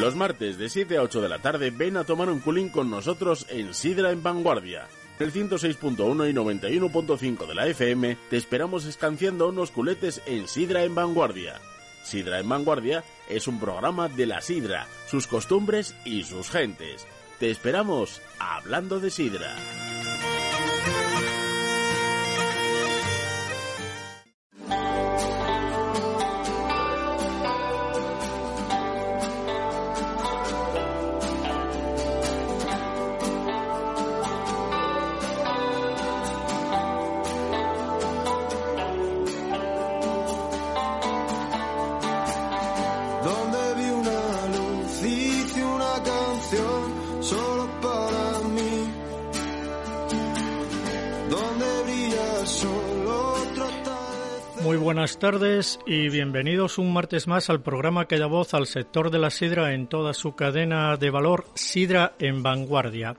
Los martes de 7 a 8 de la tarde ven a tomar un culín con nosotros en Sidra en Vanguardia. El 106.1 y 91.5 de la FM te esperamos escanciando unos culetes en Sidra en Vanguardia. Sidra en Vanguardia es un programa de la Sidra, sus costumbres y sus gentes. Te esperamos hablando de Sidra. Tardes y bienvenidos un martes más al programa que da voz al sector de la sidra en toda su cadena de valor Sidra en Vanguardia.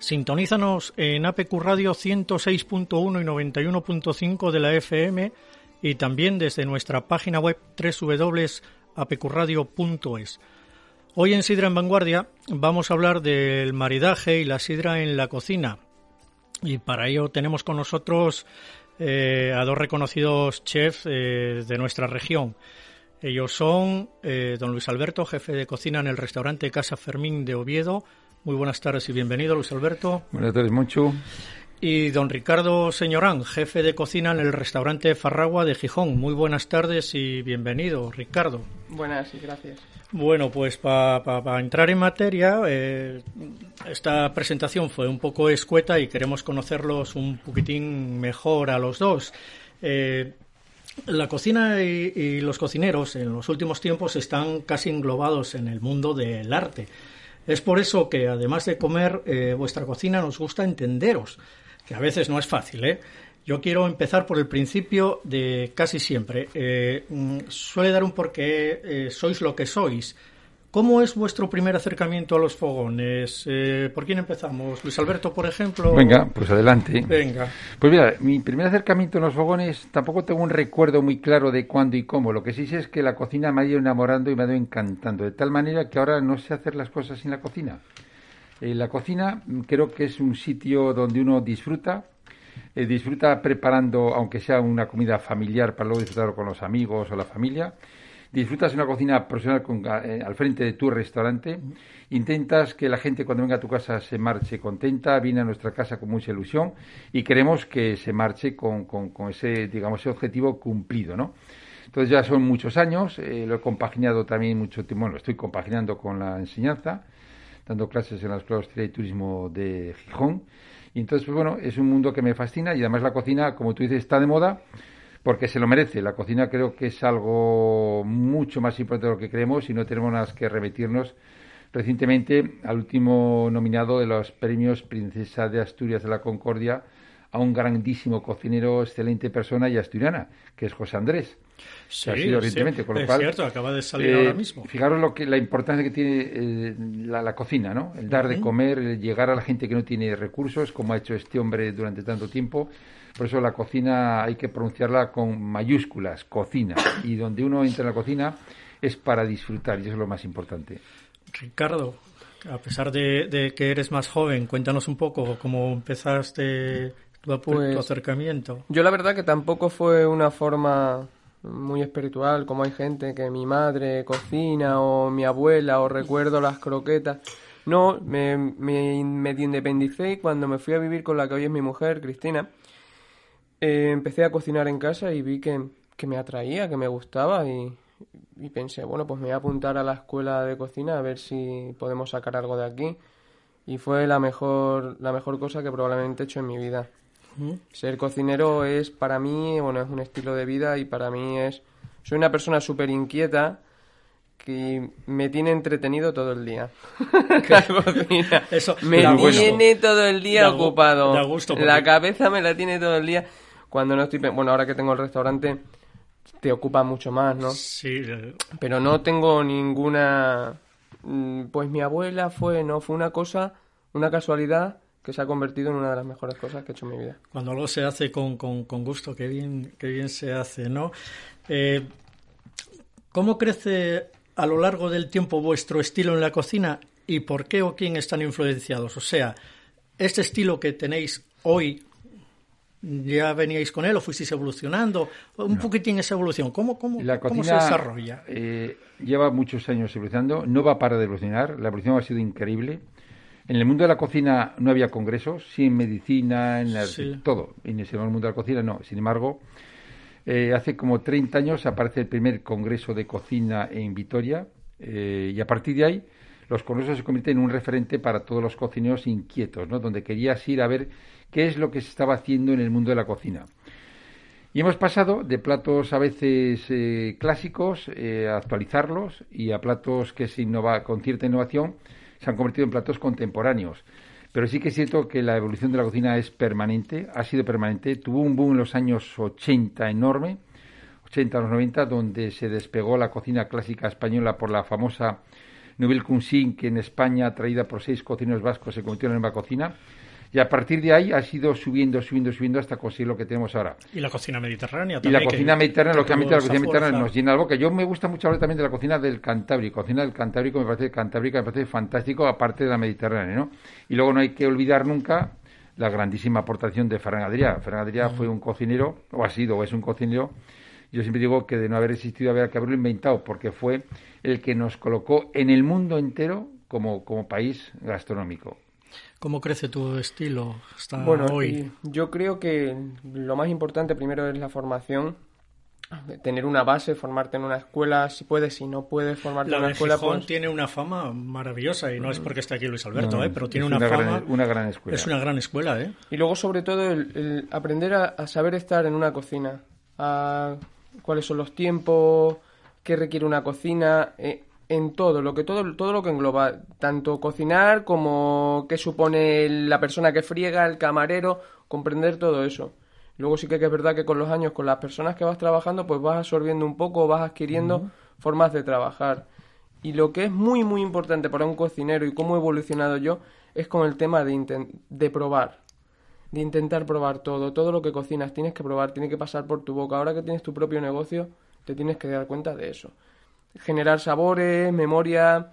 Sintonízanos en APQ Radio 106.1 y 91.5 de la FM y también desde nuestra página web www.apqradio.es. Hoy en Sidra en Vanguardia vamos a hablar del maridaje y la sidra en la cocina. Y para ello tenemos con nosotros eh, a dos reconocidos chefs eh, de nuestra región. Ellos son eh, don Luis Alberto, jefe de cocina en el restaurante Casa Fermín de Oviedo. Muy buenas tardes y bienvenido, Luis Alberto. Buenas tardes, mucho. Y don Ricardo Señorán, jefe de cocina en el restaurante Farragua de Gijón. Muy buenas tardes y bienvenido, Ricardo. Buenas y gracias. Bueno, pues para entrar en materia, eh, esta presentación fue un poco escueta y queremos conocerlos un poquitín mejor a los dos. Eh, la cocina y, los cocineros en los últimos tiempos están casi englobados en el mundo del arte. Es por eso que, además de comer eh, vuestra cocina, nos gusta entenderos, que a veces no es fácil, ¿eh? Yo quiero empezar por el principio de casi siempre. Eh, mm, suele dar un porqué, eh, sois lo que sois. ¿Cómo es vuestro primer acercamiento a los fogones? Eh, ¿Por quién empezamos? Luis Alberto, por ejemplo. Venga, pues adelante. Venga. Pues mira, mi primer acercamiento a los fogones tampoco tengo un recuerdo muy claro de cuándo y cómo. Lo que sí sé es que la cocina me ha ido enamorando y me ha ido encantando, de tal manera que ahora no sé hacer las cosas sin la cocina. La cocina mm, creo que es un sitio donde uno disfruta, eh, disfruta preparando, aunque sea una comida familiar para luego disfrutarlo con los amigos o la familia. Disfrutas una cocina profesional eh, al frente de tu restaurante. Intentas que la gente cuando venga a tu casa se marche contenta, viene a nuestra casa con mucha ilusión y queremos que se marche con, ese, digamos, ese objetivo cumplido, ¿no? Entonces ya son muchos años, eh, lo he compaginado también mucho tiempo, bueno, lo estoy compaginando con la enseñanza, dando clases en la Escuela de Turismo de Gijón y entonces, pues bueno, es un mundo que me fascina y además la cocina, como tú dices, está de moda porque se lo merece. La cocina creo que es algo mucho más importante de lo que creemos y no tenemos más que remitirnos recientemente al último nominado de los premios Princesa de Asturias de la Concordia a un grandísimo cocinero, excelente persona y asturiana, que es José Andrés. Sí, ha sido con lo es cierto, acaba de salir eh, ahora mismo. Fijaros lo que, la importancia que tiene eh, la, cocina, ¿no? El dar de comer, el llegar a la gente que no tiene recursos, como ha hecho este hombre durante tanto tiempo. Por eso la cocina hay que pronunciarla con mayúsculas, cocina. Y donde uno entra en la cocina es para disfrutar, y eso es lo más importante. Ricardo, a pesar de, de que eres más joven, cuéntanos un poco cómo empezaste tu, pues, acercamiento? Yo la verdad que tampoco fue una forma muy espiritual, como hay gente que mi madre cocina o mi abuela o recuerdo las croquetas. No, me, me medio independicé y cuando me fui a vivir con la que hoy es mi mujer, Cristina, eh, empecé a cocinar en casa y vi que, que me atraía, que me gustaba y, y, pensé, bueno, pues me voy a apuntar a la escuela de cocina a ver si podemos sacar algo de aquí. Y fue la mejor, la mejor cosa que probablemente he hecho en mi vida. Ser cocinero es para mí, bueno, es un estilo de vida y para mí es... Soy una persona súper inquieta que me tiene entretenido todo el día. la cocina. Eso, me tiene todo el día ocupado. La cabeza me la tiene todo el día. Cuando no estoy... Bueno, ahora que tengo el restaurante te ocupa mucho más, ¿no? Sí. Pero no tengo ninguna... Mm, pues mi abuela fue, no, fue una cosa, una casualidad que se ha convertido en una de las mejores cosas que he hecho en mi vida. Cuando algo se hace con, con, gusto, qué bien, qué bien se hace, ¿no? Eh, ¿Cómo crece a lo largo del tiempo vuestro estilo en la cocina y por qué o quién están influenciados? O sea, este estilo que tenéis hoy, ¿ya veníais con él o fuisteis evolucionando? Un poquitín esa evolución, ¿cómo, cómo, La cómo se desarrolla? eh, lleva muchos años evolucionando, no va a parar de evolucionar, la evolución ha sido increíble. En el mundo de la cocina no había congresos, sí en medicina, en la- Sí. todo. En el mundo de la cocina no. Sin embargo, eh, hace como 30 años aparece el primer congreso de cocina en Vitoria eh, y a partir de ahí los congresos se convierten en un referente para todos los cocineros inquietos, ¿no? donde querías ir a ver qué es lo que se estaba haciendo en el mundo de la cocina. Y hemos pasado de platos a veces eh, clásicos eh, a actualizarlos y a platos que se innova, con cierta innovación se han convertido en platos contemporáneos. Pero sí que es cierto que la evolución de la cocina es permanente, ha sido permanente. Tuvo un boom en los años 80 enorme, 80 a los 90, donde se despegó la cocina clásica española por la famosa Nouvelle Cuisine, que en España, traída por seis cocineros vascos, se convirtió en la nueva cocina. Y a partir de ahí ha sido subiendo, subiendo, subiendo hasta conseguir lo que tenemos ahora. Y la cocina mediterránea Y también. la cocina mediterránea, lógicamente, la cocina mediterránea nos llena la boca. Yo me gusta mucho hablar también de la cocina del Cantábrico. Cocina del Cantábrico me parece Cantábrica, me parece fantástico, aparte de la mediterránea, ¿no? Y luego no hay que olvidar nunca la grandísima aportación de Ferran Adrià. Ferran Adrià fue un cocinero, o ha sido, o es un cocinero. Yo siempre digo que de no haber existido habría que haberlo inventado, porque fue el que nos colocó en el mundo entero como, como país gastronómico. ¿Cómo crece tu estilo hasta Bueno, hoy? yo creo que lo más importante primero es la formación. Tener una base, formarte en una escuela, si puedes, si no puedes formarte La en una de escuela, Gijón pues tiene una fama maravillosa y no es porque esté aquí Luis Alberto, No, ¿eh? pero tiene es una, fama. gran, una gran escuela. Es una gran escuela, ¿eh? Y luego, sobre todo, el, el aprender a, a saber estar en una cocina. A cuáles son los tiempos, qué requiere una cocina, eh, en todo, lo que todo, todo lo que engloba, tanto cocinar como qué supone la persona que friega, el camarero, comprender todo eso. Luego sí que es verdad que con los años, con las personas que vas trabajando, pues vas absorbiendo un poco, vas adquiriendo formas de trabajar. Y lo que es muy, muy importante para un cocinero y cómo he evolucionado yo es con el tema de, de probar. De intentar probar todo. Todo lo que cocinas tienes que probar, tiene que pasar por tu boca. Ahora que tienes tu propio negocio, te tienes que dar cuenta de eso. Generar sabores, memoria,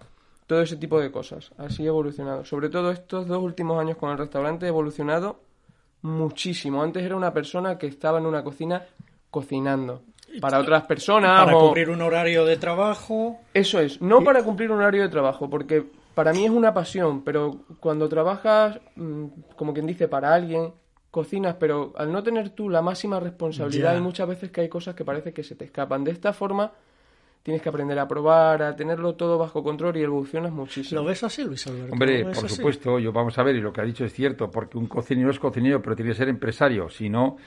todo ese tipo de cosas. Así he evolucionado. Sobre todo estos dos últimos años con el restaurante he evolucionado muchísimo. Antes era una persona que estaba en una cocina cocinando. Para otras personas. Para o- cubrir un horario de trabajo. eso es, no para cumplir un horario de trabajo, porque para mí es una pasión, pero cuando trabajas, mm, como quien dice, para alguien, cocinas, pero al no tener tú la máxima responsabilidad, Ya. hay muchas veces que hay cosas que parece que se te escapan. De esta forma, tienes que aprender a probar, a tenerlo todo bajo control y evolucionas muchísimo. ¿Lo ves así, Luis Alberto? Hombre, ¿Lo ves por así? supuesto, yo vamos a ver, y lo que ha dicho es cierto, porque un cocinero es cocinero, pero tiene que ser empresario. Si no,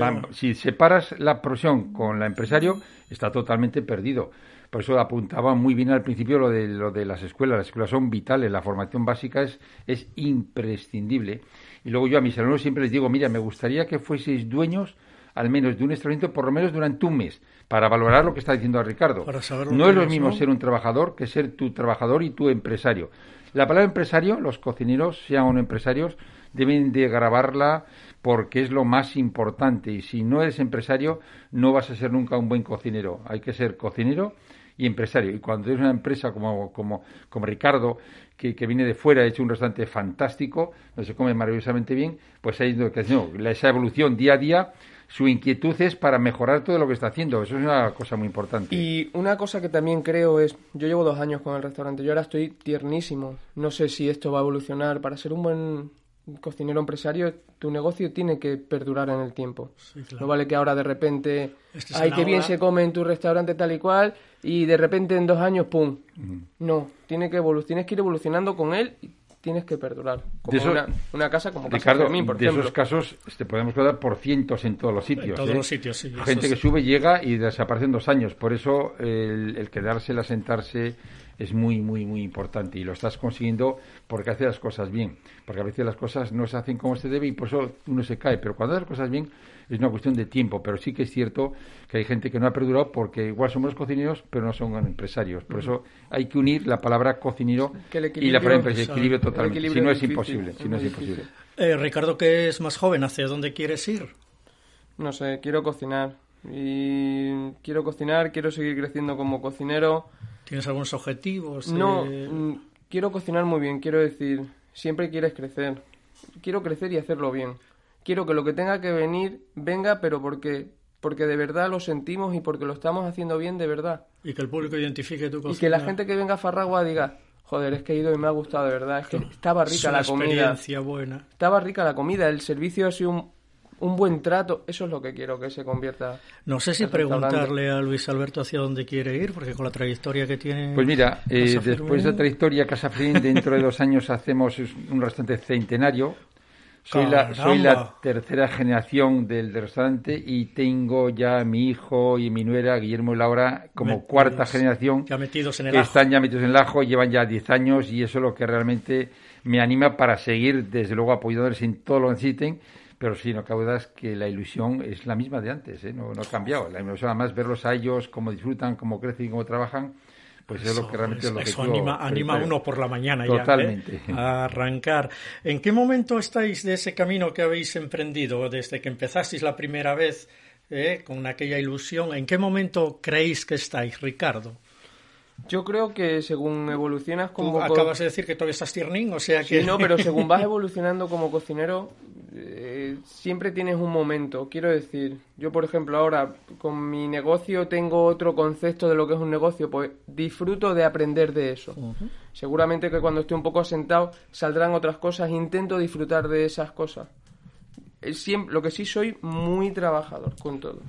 va- si separas la profesión con la empresario, está totalmente perdido. Por eso apuntaba muy bien al principio lo de, lo de las escuelas. Las escuelas son vitales, la formación básica es, es imprescindible. Y luego yo a mis alumnos siempre les digo, mira, me gustaría que fueseis dueños al menos de un establecimiento por lo menos durante un mes, para valorar lo que está diciendo Ricardo. Para saber lo no es lo mismo ¿no? ser un trabajador que ser tu trabajador y tu empresario. La palabra empresario, los cocineros, sean o no empresarios, deben de grabarla porque es lo más importante. Y si no eres empresario, no vas a ser nunca un buen cocinero. Hay que ser cocinero y empresario. Y cuando tienes una empresa como, como, como Ricardo, que, que viene de fuera, ha hecho un restaurante fantástico, donde se come maravillosamente bien, pues ahí es lo que no, esa evolución día a día, su inquietud es para mejorar todo lo que está haciendo. Eso es una cosa muy importante. Y una cosa que también creo es, yo llevo dos años con el restaurante, yo ahora estoy tiernísimo. No sé si esto va a evolucionar. Para ser un buen cocinero empresario, tu negocio tiene que perdurar en el tiempo. Sí, claro. No vale que ahora de repente, Estés ay, en qué bien se come en tu restaurante tal y cual, y de repente en dos años, ¡pum! No, tiene que evolu- tienes que ir evolucionando con él y tienes que perdurar. Como De eso- una, una casa como Casa Ricardo, Fermín, por de ejemplo. esos casos este, podemos hablar por cientos en todos los sitios. En todos ¿eh? los sitios, sí. Gente sí. que sube, llega y desaparece en dos años. Por eso el, el quedarse, el asentarse es muy, muy, muy importante. Y lo estás consiguiendo porque hace las cosas bien. Porque a veces las cosas no se hacen como se debe y por eso uno se cae. Pero cuando hace las cosas bien es una cuestión de tiempo. Pero sí que es cierto que hay gente que no ha perdurado porque igual somos cocineros, pero no son empresarios. Por eso hay que unir la palabra cocinero y la palabra empresario. Equilibrio el totalmente. equilibrio si no es difícil, imposible. Si no es imposible. Eh, Ricardo, que es más joven, ¿hacia dónde quieres ir? No sé, quiero cocinar. Y quiero cocinar, quiero seguir creciendo como cocinero. ¿Tienes algunos objetivos? No, eh? mm, quiero cocinar muy bien, quiero decir, siempre quieres crecer. Quiero crecer y hacerlo bien. Quiero que lo que tenga que venir venga, pero porque porque de verdad lo sentimos y porque lo estamos haciendo bien de verdad. Y que el público identifique tu cocina. Y que la gente que venga a Farragua diga, joder, es que he ido y me ha gustado de verdad, es que estaba rica es una la comida. experiencia buena. Estaba rica la comida, el servicio ha sido un, un buen trato, eso es lo que quiero que se convierta. No sé si preguntarle a Luis Alberto hacia dónde quiere ir, porque con la trayectoria que tiene. Pues mira, eh, después de la trayectoria Casa Fermín, dentro de dos años hacemos un restaurante centenario. Soy la, soy la tercera generación del, restaurante y tengo ya a mi hijo y mi nuera, Guillermo y Laura, como Metidos- cuarta generación Ya metidos en el que ajo. están ya metidos en el ajo, llevan ya 10 años y eso es lo que realmente me anima para seguir, desde luego, apoyándoles en todo lo que necesiten. Pero sí, no cabe duda es que la ilusión es la misma de antes, ¿eh? no, no ha cambiado. La ilusión, además, verlos a ellos, cómo disfrutan, cómo crecen y cómo trabajan, pues es lo que realmente es lo que eso anima, anima a prefiero. uno por la mañana Totalmente. ya. ¿eh? A arrancar. ¿En qué momento estáis de ese camino que habéis emprendido desde que empezasteis la primera vez eh, con aquella ilusión? ¿En qué momento creéis que estáis, Ricardo? Yo creo que según evolucionas Tú como... co- acabas de decir que todavía estás tiernín, o sea que... Sí, no, pero según vas evolucionando como cocinero, eh, siempre tienes un momento. Quiero decir, yo por ejemplo ahora con mi negocio tengo otro concepto de lo que es un negocio, pues disfruto de aprender de eso. Seguramente que cuando esté un poco asentado saldrán otras cosas, intento disfrutar de esas cosas. Eh, Siempre, lo que sí soy muy trabajador con todo.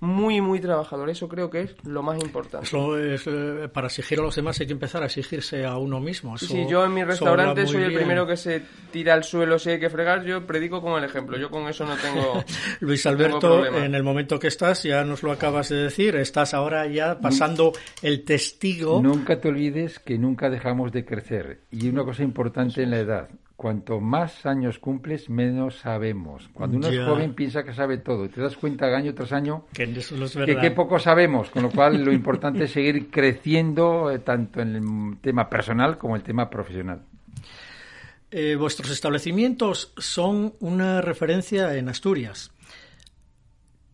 Muy, muy trabajador. Eso creo que es lo más importante. Eso es, eh, para exigir a los demás hay que empezar a exigirse a uno mismo. Eso- sí, yo en mi restaurante soy el bien. primero que se tira al suelo si hay que fregar, yo predico con el ejemplo, yo con eso no tengo... Luis no tengo Alberto, en el momento que estás, ya nos lo acabas de decir, estás ahora ya pasando el testigo. Nunca te olvides que nunca dejamos de crecer. Y una cosa importante en la edad, cuanto más años cumples, menos sabemos. Cuando uno Ya. es joven piensa que sabe todo y te das cuenta año tras año Que eso no es que poco sabemos, con lo cual lo importante es seguir creciendo eh, tanto en el tema personal como en el tema profesional. Eh, vuestros establecimientos son una referencia en Asturias.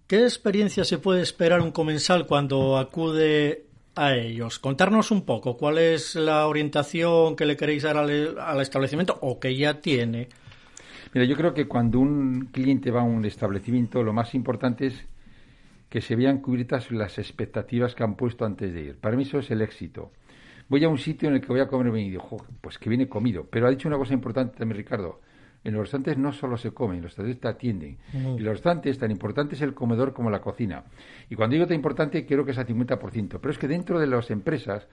¿Qué experiencia se puede esperar un comensal cuando acude a ellos? Contarnos un poco cuál es la orientación que le queréis dar al, al establecimiento o que ya tiene. Mira, yo creo que cuando un cliente va a un establecimiento, lo más importante es que se vean cubiertas las expectativas que han puesto antes de ir. Para mí eso es el éxito. Voy a un sitio en el que voy a comer y digo, "Jo, pues que viene comido. Pero ha dicho una cosa importante también, Ricardo. En los restaurantes no solo se come, en los restaurantes te atienden. Y los restaurantes, tan importante es el comedor como la cocina. Y cuando digo tan importante, quiero que sea 50%. Pero es que dentro de las empresas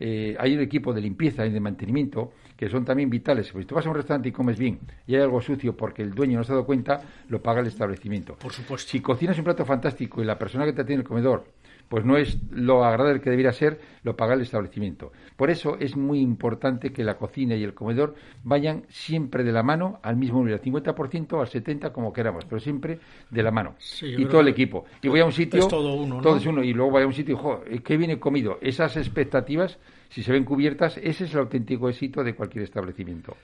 eh, hay un equipo de limpieza y de mantenimiento que son también vitales. Pues si tú vas a un restaurante y comes bien y hay algo sucio porque el dueño no se ha dado cuenta, lo paga el establecimiento. Por supuesto. Si cocinas un plato fantástico y la persona que te atiende en el comedor pues no es lo agradable que debería ser, lo paga el establecimiento. Por eso es muy importante que la cocina y el comedor vayan siempre de la mano al mismo nivel, al 50%, al 70%, como queramos, pero siempre de la mano. Sí, y todo el equipo. Y voy a un sitio... es todo uno, es uno, y luego voy a un sitio y, jo, ¿qué viene comido? Esas expectativas, si se ven cubiertas, ese es el auténtico éxito de cualquier establecimiento.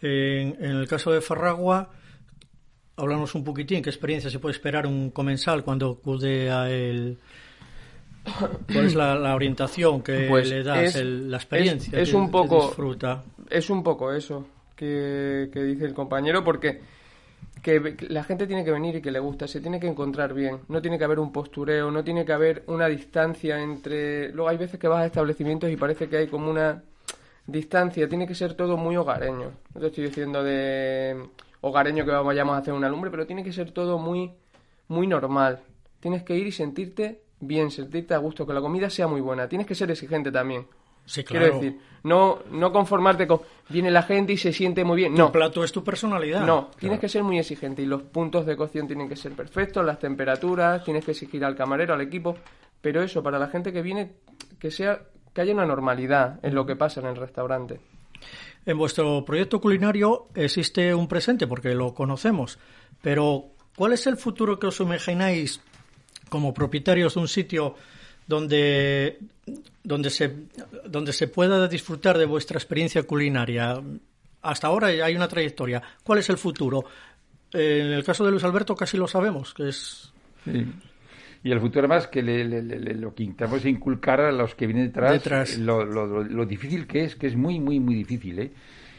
En, en el caso de Farragua, háblanos un poquitín, ¿qué experiencia se puede esperar un comensal cuando acude a él? ¿Cuál es la, la orientación que Pues le das, es- el- la experiencia es que- un que poco- disfruta? Es un poco eso que, que dice el compañero, porque que que la gente tiene que venir y que le gusta, se tiene que encontrar bien, no tiene que haber un postureo, no tiene que haber una distancia entre... Luego hay veces que vas a establecimientos y parece que hay como una distancia, tiene que ser todo muy hogareño. No te estoy diciendo de hogareño que vayamos a hacer una lumbre, pero tiene que ser todo muy, muy normal. Tienes que ir y sentirte bien, sentirte a gusto, que la comida sea muy buena. Tienes que ser exigente también. Sí, claro. Quiero decir, no, no conformarte con viene la gente y se siente muy bien. Tu No, plato es tu personalidad. no, tienes que ser muy exigente y los puntos de cocción tienen que ser perfectos, las temperaturas, tienes que exigir al camarero, al equipo, pero eso para la gente que viene que sea que haya una normalidad en lo que pasa en el restaurante. En vuestro proyecto culinario existe un presente, porque lo conocemos, pero ¿cuál es el futuro que os imagináis como propietarios de un sitio donde, donde, se, donde se pueda disfrutar de vuestra experiencia culinaria? Hasta ahora hay una trayectoria. ¿Cuál es el futuro? Eh, En el caso de Luis Alberto casi lo sabemos, que es... Sí. Y el futuro además que lo que intentamos es inculcar a los que vienen detrás, Lo, lo, difícil que es, que es muy, muy, muy difícil, ¿eh?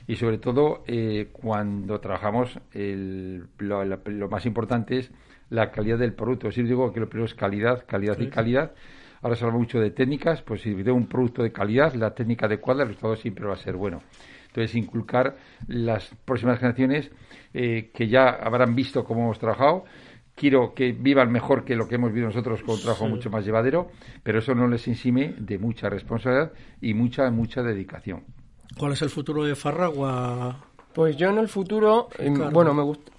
Y sobre todo eh, cuando trabajamos, el, lo, más importante es la calidad del producto. Si digo que lo primero es calidad, calidad y calidad. Ahora se habla mucho de técnicas, pues si de un producto de calidad, la técnica adecuada, el resultado siempre va a ser bueno. Entonces, inculcar las próximas generaciones eh, que ya habrán visto cómo hemos trabajado, quiero que vivan mejor que lo que hemos vivido nosotros con un trabajo mucho más llevadero, pero eso no les insime de mucha responsabilidad y mucha, mucha dedicación. ¿Cuál es el futuro de Farragua? Pues yo en el futuro, bueno, me gusta.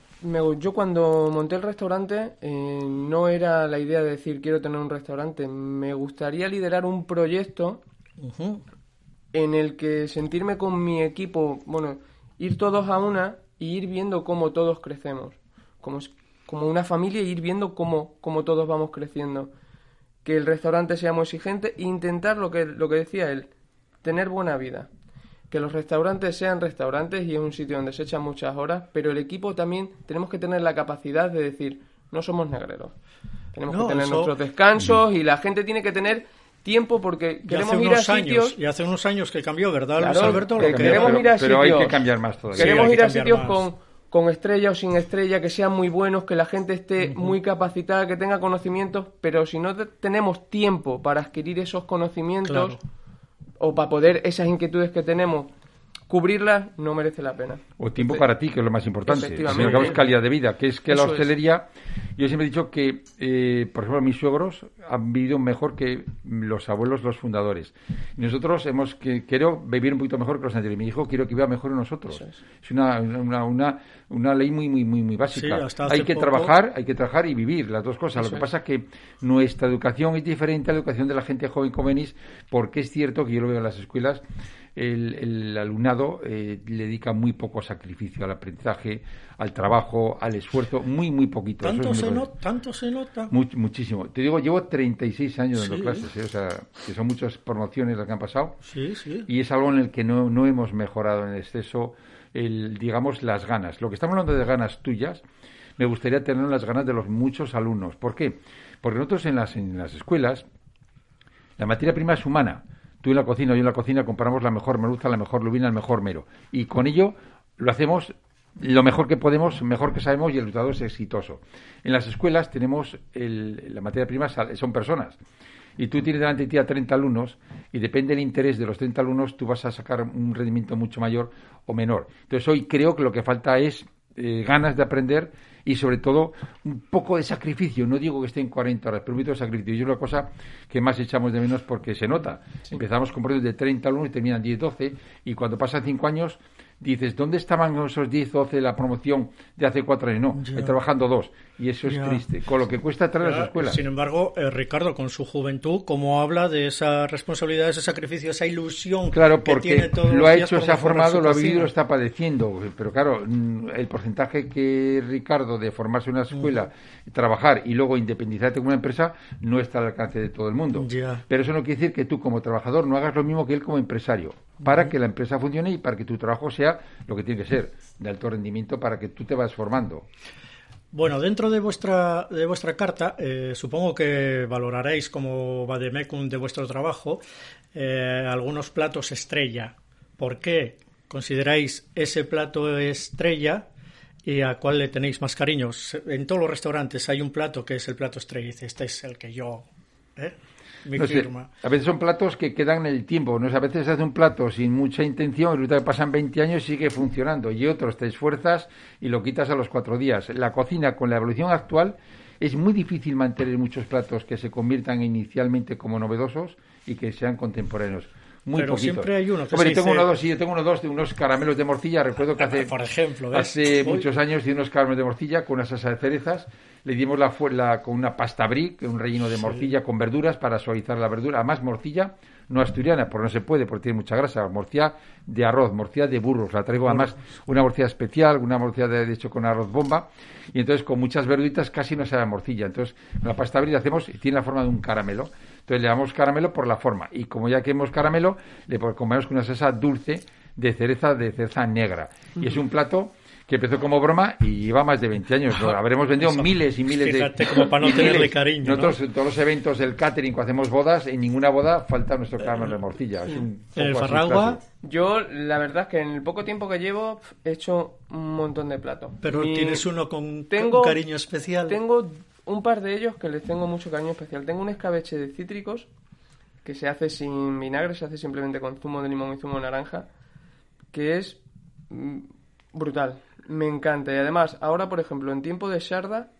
Yo cuando monté el restaurante eh, no era la idea de decir quiero tener un restaurante, me gustaría liderar un proyecto en el que sentirme con mi equipo, bueno, ir todos a una y ir viendo cómo todos crecemos, como, como una familia e ir viendo cómo, cómo todos vamos creciendo. Que el restaurante sea muy exigente e intentar lo que, lo que decía él, tener buena vida. Que los restaurantes sean restaurantes y es un sitio donde se echan muchas horas, pero el equipo también tenemos que tener la capacidad de decir, no somos negreros. Tenemos que tener nuestros descansos y la gente tiene que tener tiempo porque queremos ir a sitios y hace unos años que cambió verdad Luis Alberto queremos ir a sitios, hay que cambiar más todavía. Queremos ir a sitios con con estrella o sin estrella, que sean muy buenos, que la gente esté muy capacitada, que tenga conocimientos, pero si no tenemos tiempo para adquirir esos conocimientos o para poder esas inquietudes que tenemos cubrirlas no merece la pena. O tiempo para ti, que es lo más importante. Si es calidad de vida, que es que la hostelería, yo siempre he dicho que, eh, por ejemplo, mis suegros han vivido mejor que los abuelos, los fundadores. Nosotros hemos que quiero vivir un poquito mejor que los anteriores. Mi hijo quiero que viva mejor que nosotros. Es, una, una, una, una, ley muy, muy, muy, muy básica. hay que trabajar, hay que trabajar y vivir, las dos cosas. lo que pasa es que nuestra educación es diferente a la educación de la gente joven como venís, porque es cierto que yo lo veo en las escuelas, el, alumnado eh, le dedica muy poco sacrificio al aprendizaje, al trabajo, al esfuerzo, muy, muy poquito. ¿Tanto, se, ¿tanto se nota? muchísimo. Te digo, llevo 36 años dando clases, ¿eh? o sea, que son muchas promociones las que han pasado. Sí, sí. Y es algo en el que no, no hemos mejorado en exceso, el, digamos, las ganas. Lo que estamos hablando de ganas tuyas, me gustaría tener las ganas de los muchos alumnos. ¿Por qué? Porque nosotros en las, en las escuelas, la materia prima es humana tú en la cocina, yo en la cocina compramos la mejor merluza, la mejor lubina, el mejor mero. Y con ello lo hacemos lo mejor que podemos, mejor que sabemos y el resultado es exitoso. En las escuelas tenemos la materia prima, son personas. Y tú tienes delante de ti a 30 alumnos y depende del interés de los 30 alumnos, tú vas a sacar un rendimiento mucho mayor o menor. Entonces hoy creo que lo que falta es eh, ganas de aprender y sobre todo un poco de sacrificio. No digo que estén 40 horas, pero un poquito de sacrificio. Y es una cosa que más echamos de menos porque se nota. Empezamos con proyectos de 30 alumnos y terminan 10, 12 y cuando pasan 5 años dices, ¿dónde estaban esos 10, 12 de la promoción de hace cuatro años? No, estoy trabajando dos. Y eso es triste, con lo que cuesta traer a las escuelas. Sin embargo, eh, Ricardo, con su juventud, ¿cómo habla de esa responsabilidad, ese sacrificio, esa ilusión claro, porque lo ha hecho, se ha formado, lo ha vivido, lo está padeciendo. Pero claro, mm, el porcentaje que Ricardo de formarse en una escuela, trabajar y luego independizarte como una empresa, no está al alcance de todo el mundo. Pero eso no quiere decir que tú como trabajador no hagas lo mismo que él como empresario, para que la empresa funcione y para que tu trabajo sea lo que tiene que ser, de alto rendimiento para que tú te vas formando. Bueno, dentro de vuestra, de vuestra carta, eh, supongo que valoraréis como Bademecum de vuestro trabajo eh, algunos platos estrella. ¿Por qué consideráis ese plato estrella y a cuál le tenéis más cariños? En todos los restaurantes hay un plato que es el plato estrella. Dice, este es el que yo. ¿eh? A veces son platos que quedan en el tiempo. ¿no? A veces se hace un plato sin mucha intención y resulta que pasan 20 años y sigue funcionando. Y otros te esfuerzas y lo quitas a los cuatro días. La cocina, con la evolución actual, es muy difícil mantener muchos platos que se conviertan inicialmente como novedosos y que sean contemporáneos muy Pero siempre hay uno que Hombre, tengo uno dos, sí, tengo uno dos de unos caramelos de morcilla. Recuerdo que hace, Por ejemplo, hace muchos años hice unos caramelos de morcilla con una salsa de cerezas. Le dimos la, la con una pasta brick, un relleno de morcilla con verduras para suavizar la verdura. Además, morcilla no asturiana, porque no se puede, porque tiene mucha grasa. Morcilla de arroz, morcilla de burros. La traigo además una morcilla especial, una morcilla de, hecho con arroz bomba. Y entonces con muchas verduritas casi no sabe morcilla. Entonces, la pasta brick hacemos, tiene la forma de un caramelo. Entonces le damos caramelo por la forma. Y como ya que hemos caramelo, le comemos con una salsa dulce de cereza, de cereza negra. Y es un plato que empezó como broma y lleva más de 20 años. Habremos vendido miles y miles Fíjate, de. como para no tenerle miles. cariño, ¿no? Nosotros, en todos los eventos del catering, cuando hacemos bodas, en ninguna boda falta nuestro caramelo de morcilla. Es un En el Farragua. Yo, la verdad es que en el poco tiempo que llevo he hecho un montón de platos. pero Mi- tienes uno con tengo- un cariño especial. Tengo un par de ellos que les tengo mucho cariño especial. Tengo un escabeche de cítricos que se hace sin vinagre, se hace simplemente con zumo de limón y zumo de naranja, que es mm, brutal. Me encanta. Y además, ahora, por ejemplo, en tiempo de sharda,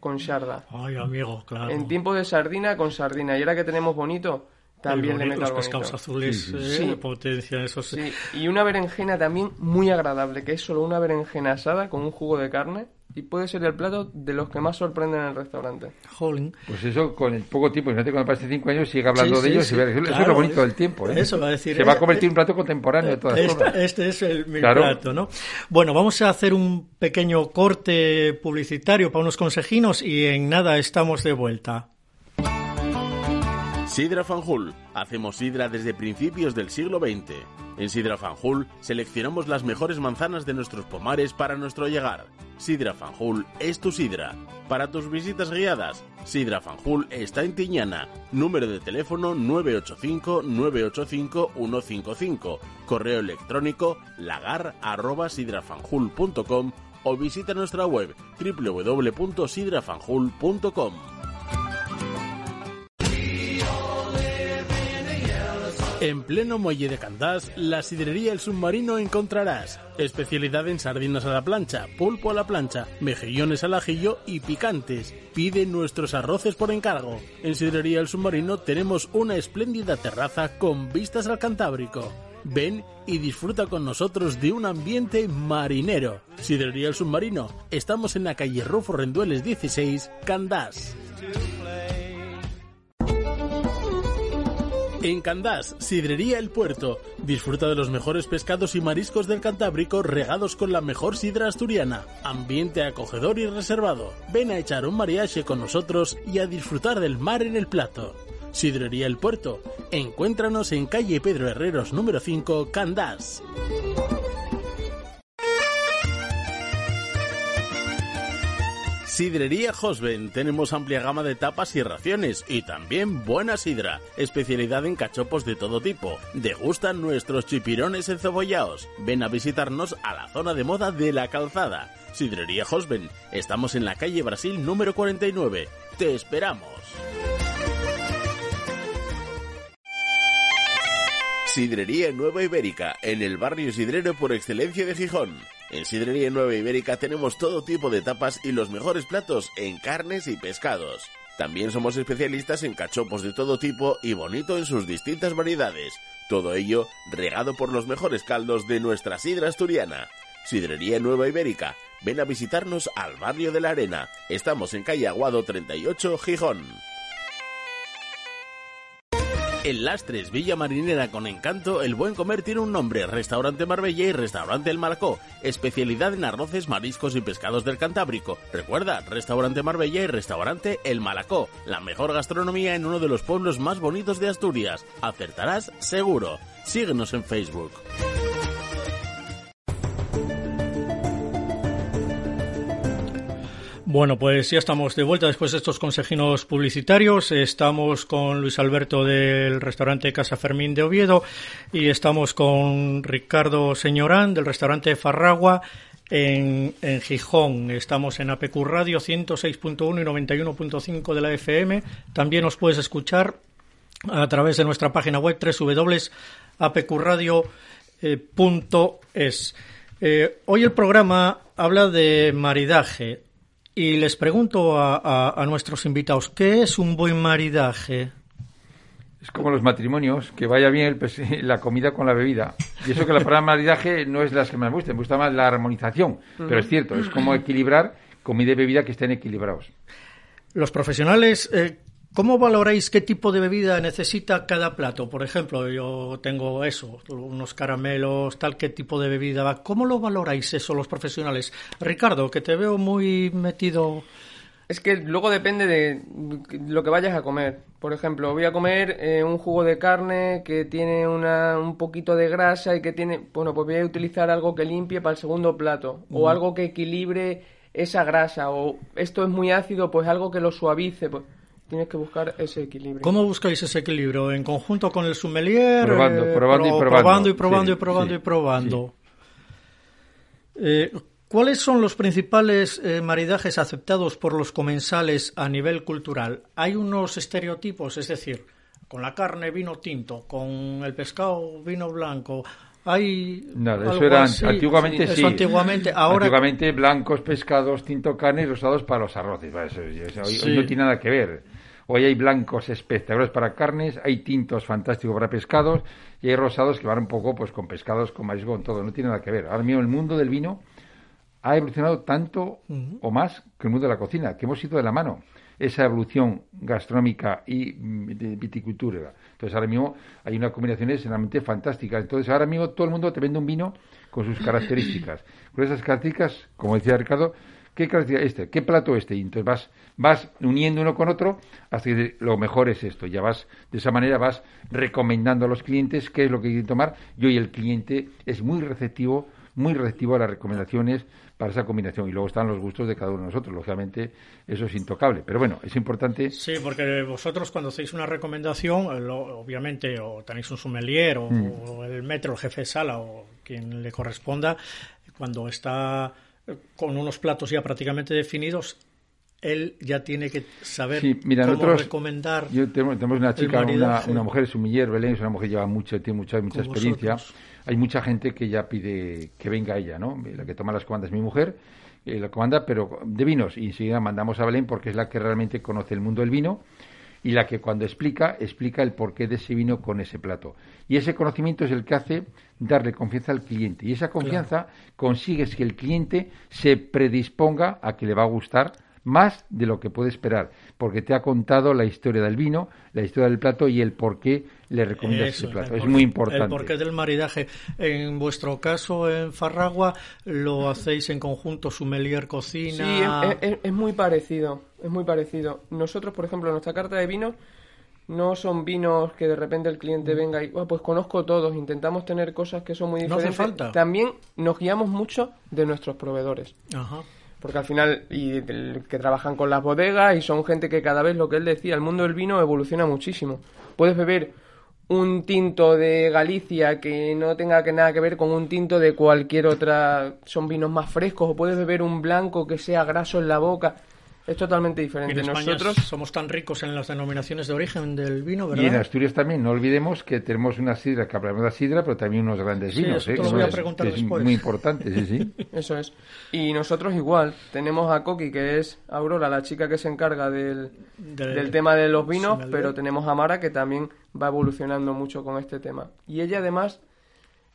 con sharda. Ay, amigo, claro. En tiempo de sardina, con sardina. Y ahora que tenemos bonito, también le bonito, meto al los bonito. pescados azules Sí, sí, eh, sí. de potencia, esos. Sí, y una berenjena también muy agradable, que es solo una berenjena asada con un jugo de carne y puede ser el plato de los que más sorprenden en el restaurante. Jolín. Pues eso, con el poco tiempo, imagínate cuando pasen cinco años, sigue hablando Sí, de sí, ellos. sí, y ver- eso es claro, lo bonito es- del tiempo. ¿eh? eso va a decir, Se va a eh, convertir en eh, un plato contemporáneo de todas Este, formas. este es el, mi Claro. plato, ¿no? Bueno, vamos a hacer un pequeño corte publicitario para unos consejinos y en nada estamos de vuelta. Sidra Fanjul. Hacemos sidra desde principios del siglo XX. En Sidra Fanjul seleccionamos las mejores manzanas de nuestros pomares para nuestro llegar. Sidra Fanjul es tu sidra. Para tus visitas guiadas, Sidra Fanjul está en Tiñana. Número de teléfono 985-985-155. Correo electrónico lagar.sidrafanjul.com o visita nuestra web www.sidrafanjul.com. En pleno muelle de Candás, la sidrería El Submarino encontrarás especialidad en sardinas a la plancha, pulpo a la plancha, mejillones al ajillo y picantes. Pide nuestros arroces por encargo. En Sidrería El Submarino tenemos una espléndida terraza con vistas al Cantábrico. Ven y disfruta con nosotros de un ambiente marinero. Sidrería El Submarino. Estamos en la calle Rufo Rendueles 16, Candás. En Candás, Sidrería El Puerto. Disfruta de los mejores pescados y mariscos del Cantábrico regados con la mejor sidra asturiana. Ambiente acogedor y reservado. Ven a echar un mariache con nosotros y a disfrutar del mar en el plato. Sidrería El Puerto. Encuéntranos en calle Pedro Herreros número 5, Candás. Sidrería Hosben. Tenemos amplia gama de tapas y raciones y también buena sidra. Especialidad en cachopos de todo tipo. Degustan nuestros chipirones encebollados. Ven a visitarnos a la zona de moda de la calzada. Sidrería Hosben. Estamos en la calle Brasil número 49. Te esperamos. Sidrería Nueva Ibérica, en el barrio sidrero por excelencia de Gijón. En Sidrería Nueva Ibérica tenemos todo tipo de tapas y los mejores platos en carnes y pescados. También somos especialistas en cachopos de todo tipo y bonito en sus distintas variedades. Todo ello regado por los mejores caldos de nuestra sidra asturiana. Sidrería Nueva Ibérica. Ven a visitarnos al barrio de la Arena. Estamos en calle Aguado 38, Gijón. En Lastres, Villa Marinera con encanto, el buen comer tiene un nombre, Restaurante Marbella y Restaurante El Malacó, especialidad en arroces, mariscos y pescados del Cantábrico. Recuerda, Restaurante Marbella y Restaurante El Malacó, la mejor gastronomía en uno de los pueblos más bonitos de Asturias. Acertarás seguro. Síguenos en Facebook. Bueno, pues ya estamos de vuelta después de estos consejinos publicitarios. Estamos con Luis Alberto del restaurante Casa Fermín de Oviedo y estamos con Ricardo Señorán del restaurante Farragua en, Gijón. Estamos en APQ Radio 106.1 y 91.5 de la FM. También nos puedes escuchar a través de nuestra página web www.apqradio.es. Eh, hoy el programa habla de maridaje y les pregunto a, a- a nuestros invitados, ¿qué es un buen maridaje? Es como los matrimonios, que vaya bien el la comida con la bebida. Y eso que la palabra maridaje no es las que me gustan, me gusta más la armonización. Pero es cierto, es como equilibrar comida y bebida que estén equilibrados. Los profesionales, eh, ¿cómo valoráis qué tipo de bebida necesita cada plato? Por ejemplo, yo tengo eso, unos caramelos, tal, ¿qué tipo de bebida va? ¿Cómo lo valoráis eso los profesionales? Ricardo, que te veo muy metido Es que luego depende de lo que vayas a comer. Por ejemplo, voy a comer eh, un jugo de carne que tiene una, un poquito de grasa y que tiene... Bueno, pues voy a utilizar algo que limpie para el segundo plato. O algo que equilibre esa grasa. O esto es muy ácido, pues algo que lo suavice. Pues tienes que buscar ese equilibrio. ¿Cómo buscáis ese equilibrio? ¿En conjunto con el sommelier? Probando, Eh, probando y pro- probando. Probando y probando Sí, y probando sí, y probando. Eh, ¿Cuáles son los principales eh, maridajes aceptados por los comensales a nivel cultural? ¿Hay unos estereotipos? Es decir, con la carne vino tinto, con el pescado vino blanco. ¿Hay Nada, algo eso era así? antiguamente Eso sí. antiguamente. Ahora Antiguamente blancos, pescados, tinto, carne y rosados para los arroces. Va, eso- eso- hoy no tiene nada que ver. Hoy hay blancos espectaculares para carnes, hay tintos fantásticos para pescados y hay rosados que van un poco pues con pescados, con marisco, con todo. No tiene nada que ver. Ahora mismo el mundo del vino ha evolucionado tanto o más que el mundo de la cocina, que hemos ido de la mano. Esa evolución gastronómica y mm, de viticultura. Entonces ahora mismo hay una combinación extremadamente fantástica. Entonces ahora mismo todo el mundo te vende un vino con sus características. Con esas características, como decía Ricardo, ¿qué característica este? ¿Qué plato este? Y entonces vas, vas uniendo uno con otro hasta que lo mejor es esto. Ya vas, de esa manera vas recomendando a los clientes qué es lo que quieren tomar y hoy el cliente es muy receptivo muy receptivo a las recomendaciones para esa combinación. Y luego están los gustos de cada uno de nosotros. Lógicamente, eso es intocable. Pero bueno, es importante. Sí, porque vosotros cuando hacéis una recomendación, eh, lo- obviamente, o tenéis un sommelier, o, Mm. o el metro, el jefe de sala, o quien le corresponda, cuando está con unos platos ya prácticamente definidos, él ya tiene que saber Sí, mira, cómo nosotros- recomendar. Yo tenemos, tenemos una chica, una, una mujer sumiller, Belén, es una mujer que lleva mucho, tiene mucha, mucha experiencia. vosotros. Hay mucha gente que ya pide que venga ella, ¿no? La que toma las comandas es mi mujer, eh, la comanda, pero de vinos. Y enseguida mandamos a Belén porque es la que realmente conoce el mundo del vino y la que cuando explica, explica el porqué de ese vino con ese plato. Y ese conocimiento es el que hace darle confianza al cliente. Y esa confianza consigues que el cliente se predisponga a que le va a gustar más de lo que puede esperar, porque te ha contado la historia del vino, la historia del plato y el por qué le recomiendas Eso, ese plato. Es muy importante. El porqué del maridaje. En vuestro caso, en Farragua, lo hacéis en conjunto, sommelier, cocina. Sí, es, es- es muy parecido, es muy parecido. Nosotros, por ejemplo, nuestra carta de vinos no son vinos que de repente el cliente venga y, "Ah, pues conozco todos, intentamos tener cosas que son muy No hace diferentes. falta. También nos guiamos mucho de nuestros proveedores. Ajá. Porque al final, y que trabajan con las bodegas y son gente que cada vez, lo que él decía, el mundo del vino evoluciona muchísimo. Puedes beber un tinto de Galicia que no tenga que nada que ver con un tinto de cualquier otra, son vinos más frescos, o puedes beber un blanco que sea graso en la boca. Es totalmente En diferente. España Nosotros, somos tan ricos en las denominaciones de origen del vino, Y en ¿verdad? Asturias también, no olvidemos que tenemos una sidra, que hablamos de sidra, pero también unos grandes Sí, vinos. eso ¿eh? voy a es- preguntar es después. muy importante, sí, sí. eso es. Y nosotros igual, tenemos a Coqui, que es Aurora, la chica que se encarga del, Del- del tema de los vinos, pero tenemos a Mara que también va evolucionando mucho con este tema. Y ella además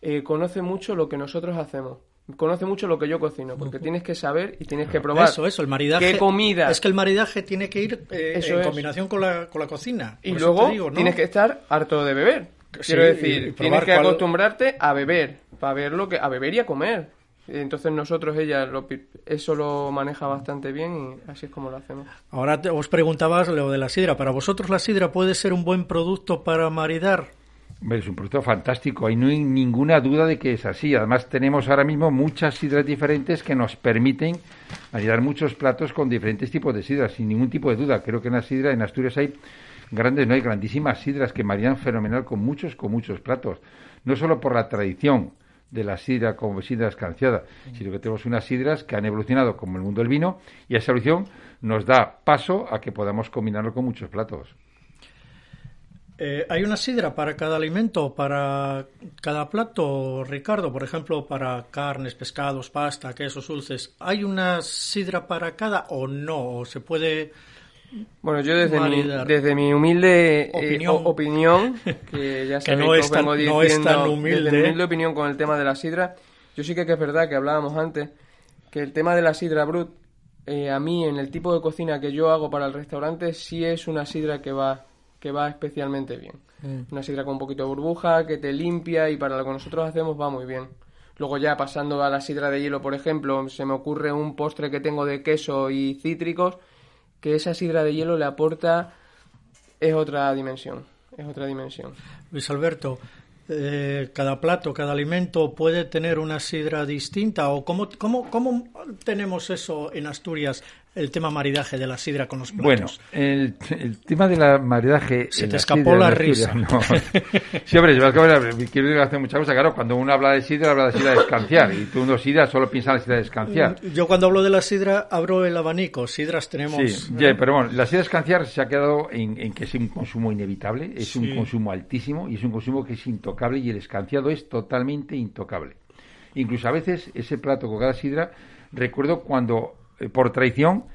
eh, conoce mucho lo que nosotros hacemos. Conoce mucho lo que yo cocino, porque tienes que saber y tienes que probar Eso, eso, el maridaje. qué comida. Es que el maridaje tiene que ir eh, Eso en es. combinación con la, con la cocina. Y luego te digo, ¿no? tienes que estar harto de beber. Quiero decir, y tienes que cuál- acostumbrarte a beber, para ver lo que, a beber y a comer. Entonces nosotros ella lo eso lo maneja bastante bien y así es como lo hacemos. Ahora te- os preguntabas lo de la sidra. ¿Para vosotros la sidra puede ser un buen producto para maridar? Es un producto fantástico, ahí no hay ninguna duda de que es así. Además, tenemos ahora mismo muchas sidras diferentes que nos permiten maridar muchos platos con diferentes tipos de sidras, sin ningún tipo de duda. Creo que en la sidra, en Asturias hay grandes, no hay grandísimas sidras que maridan fenomenal con muchos, con muchos platos. No solo por la tradición de la sidra como sidra escanciada, sino que tenemos unas sidras que han evolucionado como el mundo del vino y esa evolución nos da paso a que podamos combinarlo con muchos platos. Eh, ¿Hay una sidra para cada alimento, para cada plato, Ricardo? Por ejemplo, para carnes, pescados, pasta, quesos, dulces. ¿Hay una sidra para cada o no? ¿O se puede...? Bueno, yo desde mi, desde mi humilde eh, Opinión. o- opinión, que ya Que sabéis no que es os tan- vengo no es diciendo, tan humilde. desde mi humilde opinión con el tema de la sidra, yo sí que, que es verdad que hablábamos antes, que el tema de la sidra brut, eh, a mí en el tipo de cocina que yo hago para el restaurante, sí es una sidra que va, que va especialmente bien. Una sidra con un poquito de burbuja, que te limpia y para lo que nosotros hacemos va muy bien. Luego ya pasando a la sidra de hielo, por ejemplo, se me ocurre un postre que tengo de queso y cítricos que esa sidra de hielo le aporta es otra dimensión, es otra dimensión. Luis Alberto, eh, cada plato, cada alimento puede tener una sidra distinta o cómo, cómo, cómo tenemos eso en Asturias el tema maridaje de la sidra con los platos. Bueno, el, el tema de la maridaje... Se te escapó la, risa. No. sí, hombre, quiero hacer muchas cosas. Claro, cuando uno habla de sidra, habla de sidra de escanciar. Y tú uno sidra solo piensa en la sidra de escanciar. Mm, yo cuando hablo de la sidra, abro el abanico. Sidras tenemos... Sí, pero bueno, la sidra de escanciar se ha quedado en, que es un consumo inevitable, es un consumo altísimo y es un consumo que es intocable y el escanciado es totalmente intocable. Incluso a veces ese plato con cada sidra, recuerdo cuando por traición,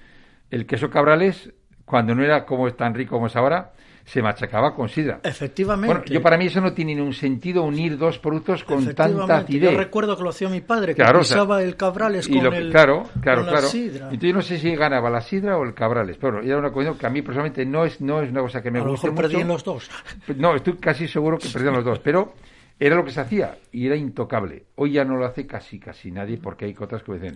el queso cabrales, cuando no era como es tan rico como es ahora, se machacaba con sidra. Efectivamente. Bueno, yo para mí eso no tiene un sentido unir dos productos con tanta acidez. Yo recuerdo que lo hacía mi padre, que usaba el cabrales con, el, claro, claro, claro. Entonces yo no sé si ganaba la sidra o el cabrales, pero era una cosa que a mí personalmente no es no es una cosa que me guste mucho. perdían los dos. No, estoy casi seguro que perdían los dos, pero era lo que se hacía y era intocable. Hoy ya no lo hace casi casi nadie porque hay otras que dicen.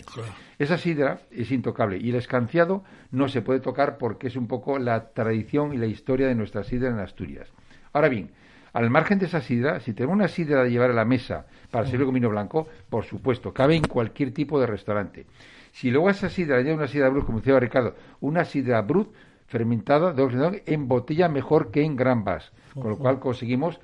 Esa sidra es intocable y el escanciado no se puede tocar porque es un poco la tradición y la historia de nuestra sidra en Asturias. Ahora bien, al margen de esa sidra, si tenemos una sidra de llevar a la mesa para servir con vino blanco, por supuesto, cabe en cualquier tipo de restaurante. Si luego a esa sidra lleva una sidra brut, como decía Ricardo, una sidra brut fermentada en botella mejor que en gran vas, con lo cual conseguimos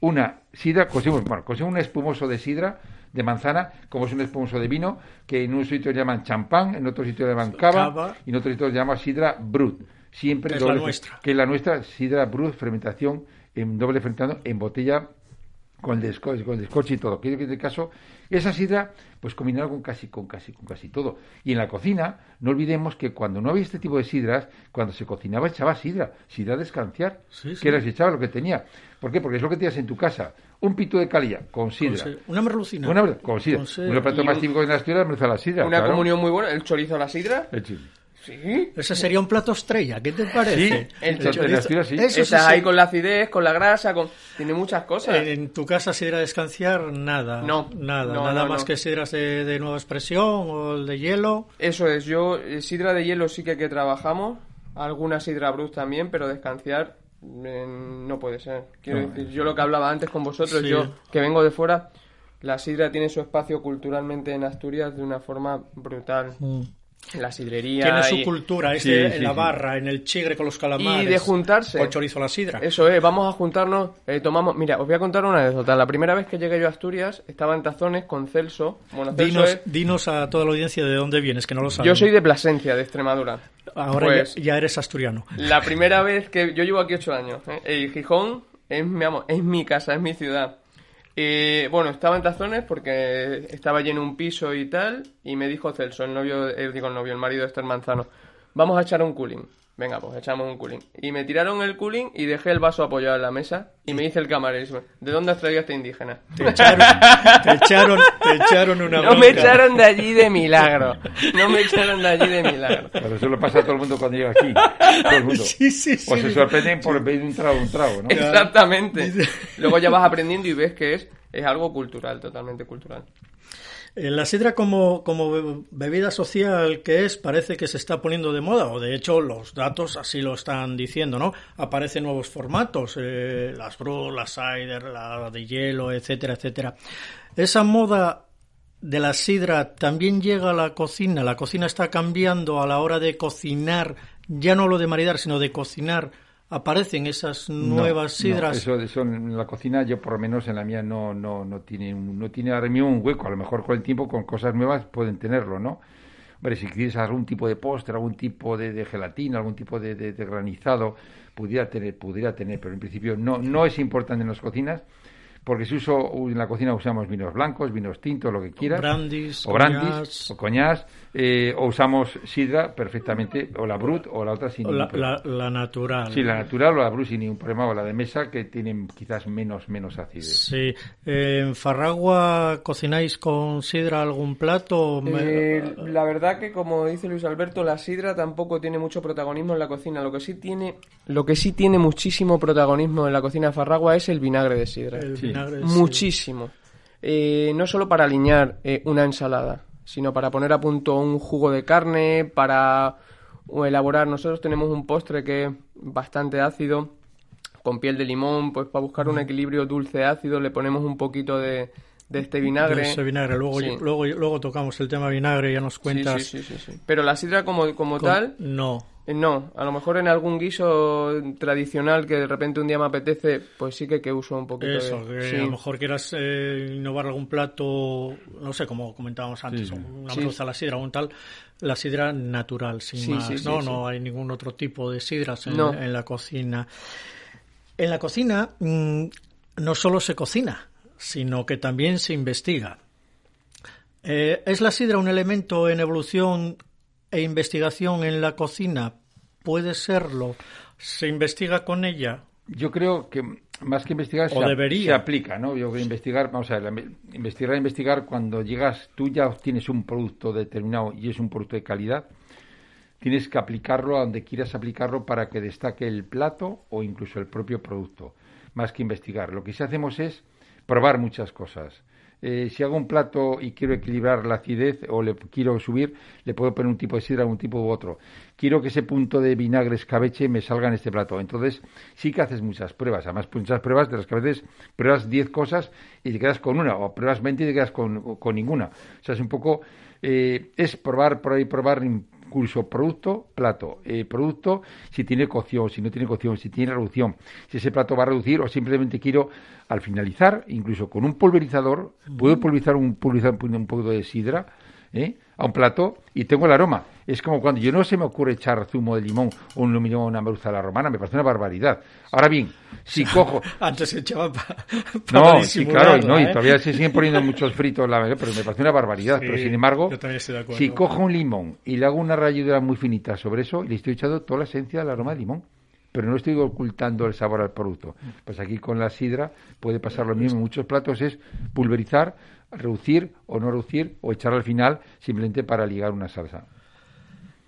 una sidra, conseguimos, bueno, conseguimos un espumoso de sidra de manzana, como es un espumoso de vino, que en un sitio llaman champán, en otro sitio llaman cava, y en otro sitio llaman sidra brut. Siempre que es la nuestra. Que es la nuestra, sidra brut, fermentación en doble fermentado en botella con el, descorche, con el y todo. Que en este caso, esa sidra, pues combinada con casi, con casi, con casi todo. Y en la cocina, no olvidemos que cuando no había este tipo de sidras, cuando se cocinaba echaba sidra, sidra de escanciar, que era se echaba lo que tenía. ¿Por qué? Porque es lo que tenías en tu casa. Un pito de calía con sidra. una merlucina. Una con sidra. Uno de los platos más típicos de la Asturias es la sidra. Una comunión muy buena, el chorizo a la sidra. Sí. Ese sería un plato estrella, ¿qué te parece? Sí, el, chorizo. sí. Estás ahí con la acidez, con la grasa, con... tiene muchas cosas. En, tu casa sidra de descansar, nada. No. Nada, nada más que sidras de, nueva expresión o el de hielo. Eso es, yo eh, sidra de hielo sí que, que trabajamos, alguna sidra brut también, pero descansar no puede ser. Quiero decir, yo lo que hablaba antes con vosotros, yo que vengo de fuera, la sidra tiene su espacio culturalmente en Asturias de una forma brutal. Mm. La sidrería. Tiene su cultura, en la barra, en el chigre con los calamares. Y de juntarse. O chorizo a la sidra. Eso es, vamos a juntarnos, eh, tomamos... Mira, os voy a contar una anécdota. La primera vez que llegué yo a Asturias, estaba en Tazones con Celso. Bueno, dinos, a toda la audiencia de dónde vienes, que no lo sabes. Yo soy de Plasencia, de Extremadura. Ahora pues, ya, eres asturiano. La primera vez que... Yo llevo aquí ocho años. ¿eh? Gijón es mi, es mi casa, es mi ciudad. Y bueno, estaba en Tazones porque estaba lleno un piso y tal, y me dijo Celso, el novio, eh, digo el novio, el marido de Esther Manzano, vamos a echar un cooling. Venga, pues echamos un cooling. Y me tiraron el cooling y dejé el vaso apoyado en la mesa y me dice el camarero, ¿de dónde has traído a este indígena? Te echaron, te echaron, te echaron una No me echaron de allí de milagro. No me echaron de allí de milagro. Pero eso lo pasa a todo el mundo cuando llega aquí. Todo el mundo. Sí, sí, sí. O se sorprenden por ver un trago, un trago, ¿no? Exactamente. Luego ya vas aprendiendo y ves que es, es algo cultural, totalmente cultural. La sidra como, como, bebida social que es, parece que se está poniendo de moda, o de hecho los datos así lo están diciendo, ¿no? Aparecen nuevos formatos, eh, las brew, la cider, la de hielo, etcétera, etcétera. Esa moda de la sidra también llega a la cocina, la cocina está cambiando a la hora de cocinar, ya no lo de maridar, sino de cocinar aparecen esas nuevas sidras. No, eso, en la cocina, yo por lo menos en la mía no, no, no tiene, no tiene ahora mismo un hueco. A lo mejor con el tiempo, con cosas nuevas pueden tenerlo, ¿no? Hombre, si quieres algún tipo de postre, algún tipo de, gelatina, algún tipo de, de, granizado, pudiera tener, pudiera tener, pero en principio no, no es importante en las cocinas porque si uso en la cocina usamos vinos blancos, vinos tintos, lo que quieras, o brandis, o coñás, eh, o usamos sidra perfectamente, o la brut, o la otra sin la, la, natural. Sí, la natural o la brut sin ningún problema, o la de mesa que tienen quizás menos menos acidez. Sí. ¿En Farragua cocináis con sidra algún plato? Eh, la verdad que, como dice Luis Alberto, la sidra tampoco tiene mucho protagonismo en la cocina. Lo que sí tiene, lo que sí tiene muchísimo protagonismo en la cocina de Farragua es el vinagre de sidra. Muchísimo. Eh, no solo para alinear eh, una ensalada, sino para poner a punto un jugo de carne, para elaborar. Nosotros tenemos un postre que es bastante ácido, con piel de limón, pues para buscar un equilibrio dulce-ácido le ponemos un poquito de, de este vinagre. De ese vinagre. Luego, Sí. luego, luego tocamos el tema vinagre, ya nos cuentas. sí, sí, sí, sí. Pero la sidra como, como con- tal, No. Eh, no. A lo mejor en algún guiso tradicional que de repente un día me apetece, pues sí que, que uso un poquito Eso, de... que sí. a lo mejor quieras eh, innovar algún plato, no sé, como comentábamos antes, una Sí. a la sidra o un tal, la sidra natural, sin Sí, más, sí, sí, ¿no? sí. No hay ningún otro tipo de sidras en, No. en la cocina. En la cocina mm, no solo se cocina, sino que también se investiga. Eh, ¿Es la sidra un elemento en evolución e investigación en la cocina? Puede serlo. ¿Se investiga con ella? Yo creo que más que investigar O se, debería. se aplica, ¿no? Yo creo que investigar, vamos a ver, investigar, investigar cuando llegas, tú ya obtienes un producto determinado y es un producto de calidad, tienes que aplicarlo a donde quieras aplicarlo para que destaque el plato o incluso el propio producto, más que investigar. Lo que sí hacemos es probar muchas cosas. Eh, si hago un plato y quiero equilibrar la acidez o le quiero subir, le puedo poner un tipo de sidra, un tipo u otro. Quiero que ese punto de vinagre escabeche me salga en este plato. Entonces, sí que haces muchas pruebas. Además, muchas pruebas de las que a veces pruebas 10 cosas y te quedas con una, o pruebas 20 y te quedas con, con ninguna. O sea, es un poco, eh, es probar, probar y probar incluso producto, plato. Eh, producto, si tiene cocción, si no tiene cocción, si tiene reducción, si ese plato va a reducir o simplemente quiero, al finalizar, incluso con un pulverizador, puedo pulverizar un, pulverizar un, un poco de sidra ¿eh? a un plato y tengo el aroma. Es como cuando yo no se me ocurre echar zumo de limón o un limón a una merluza a la romana, me parece una barbaridad. Ahora bien, si cojo... Antes se echaba para No, sí, claro, y, no, y todavía se siguen poniendo muchos fritos, la pero me parece una barbaridad. Sí, pero sin embargo, si cojo un limón y le hago una ralladura muy finita sobre eso, le estoy echando toda la esencia del aroma de limón. Pero no estoy ocultando el sabor al producto. Pues aquí con la sidra puede pasar lo mismo. En muchos platos es pulverizar, reducir o no reducir o echar al final simplemente para ligar una salsa.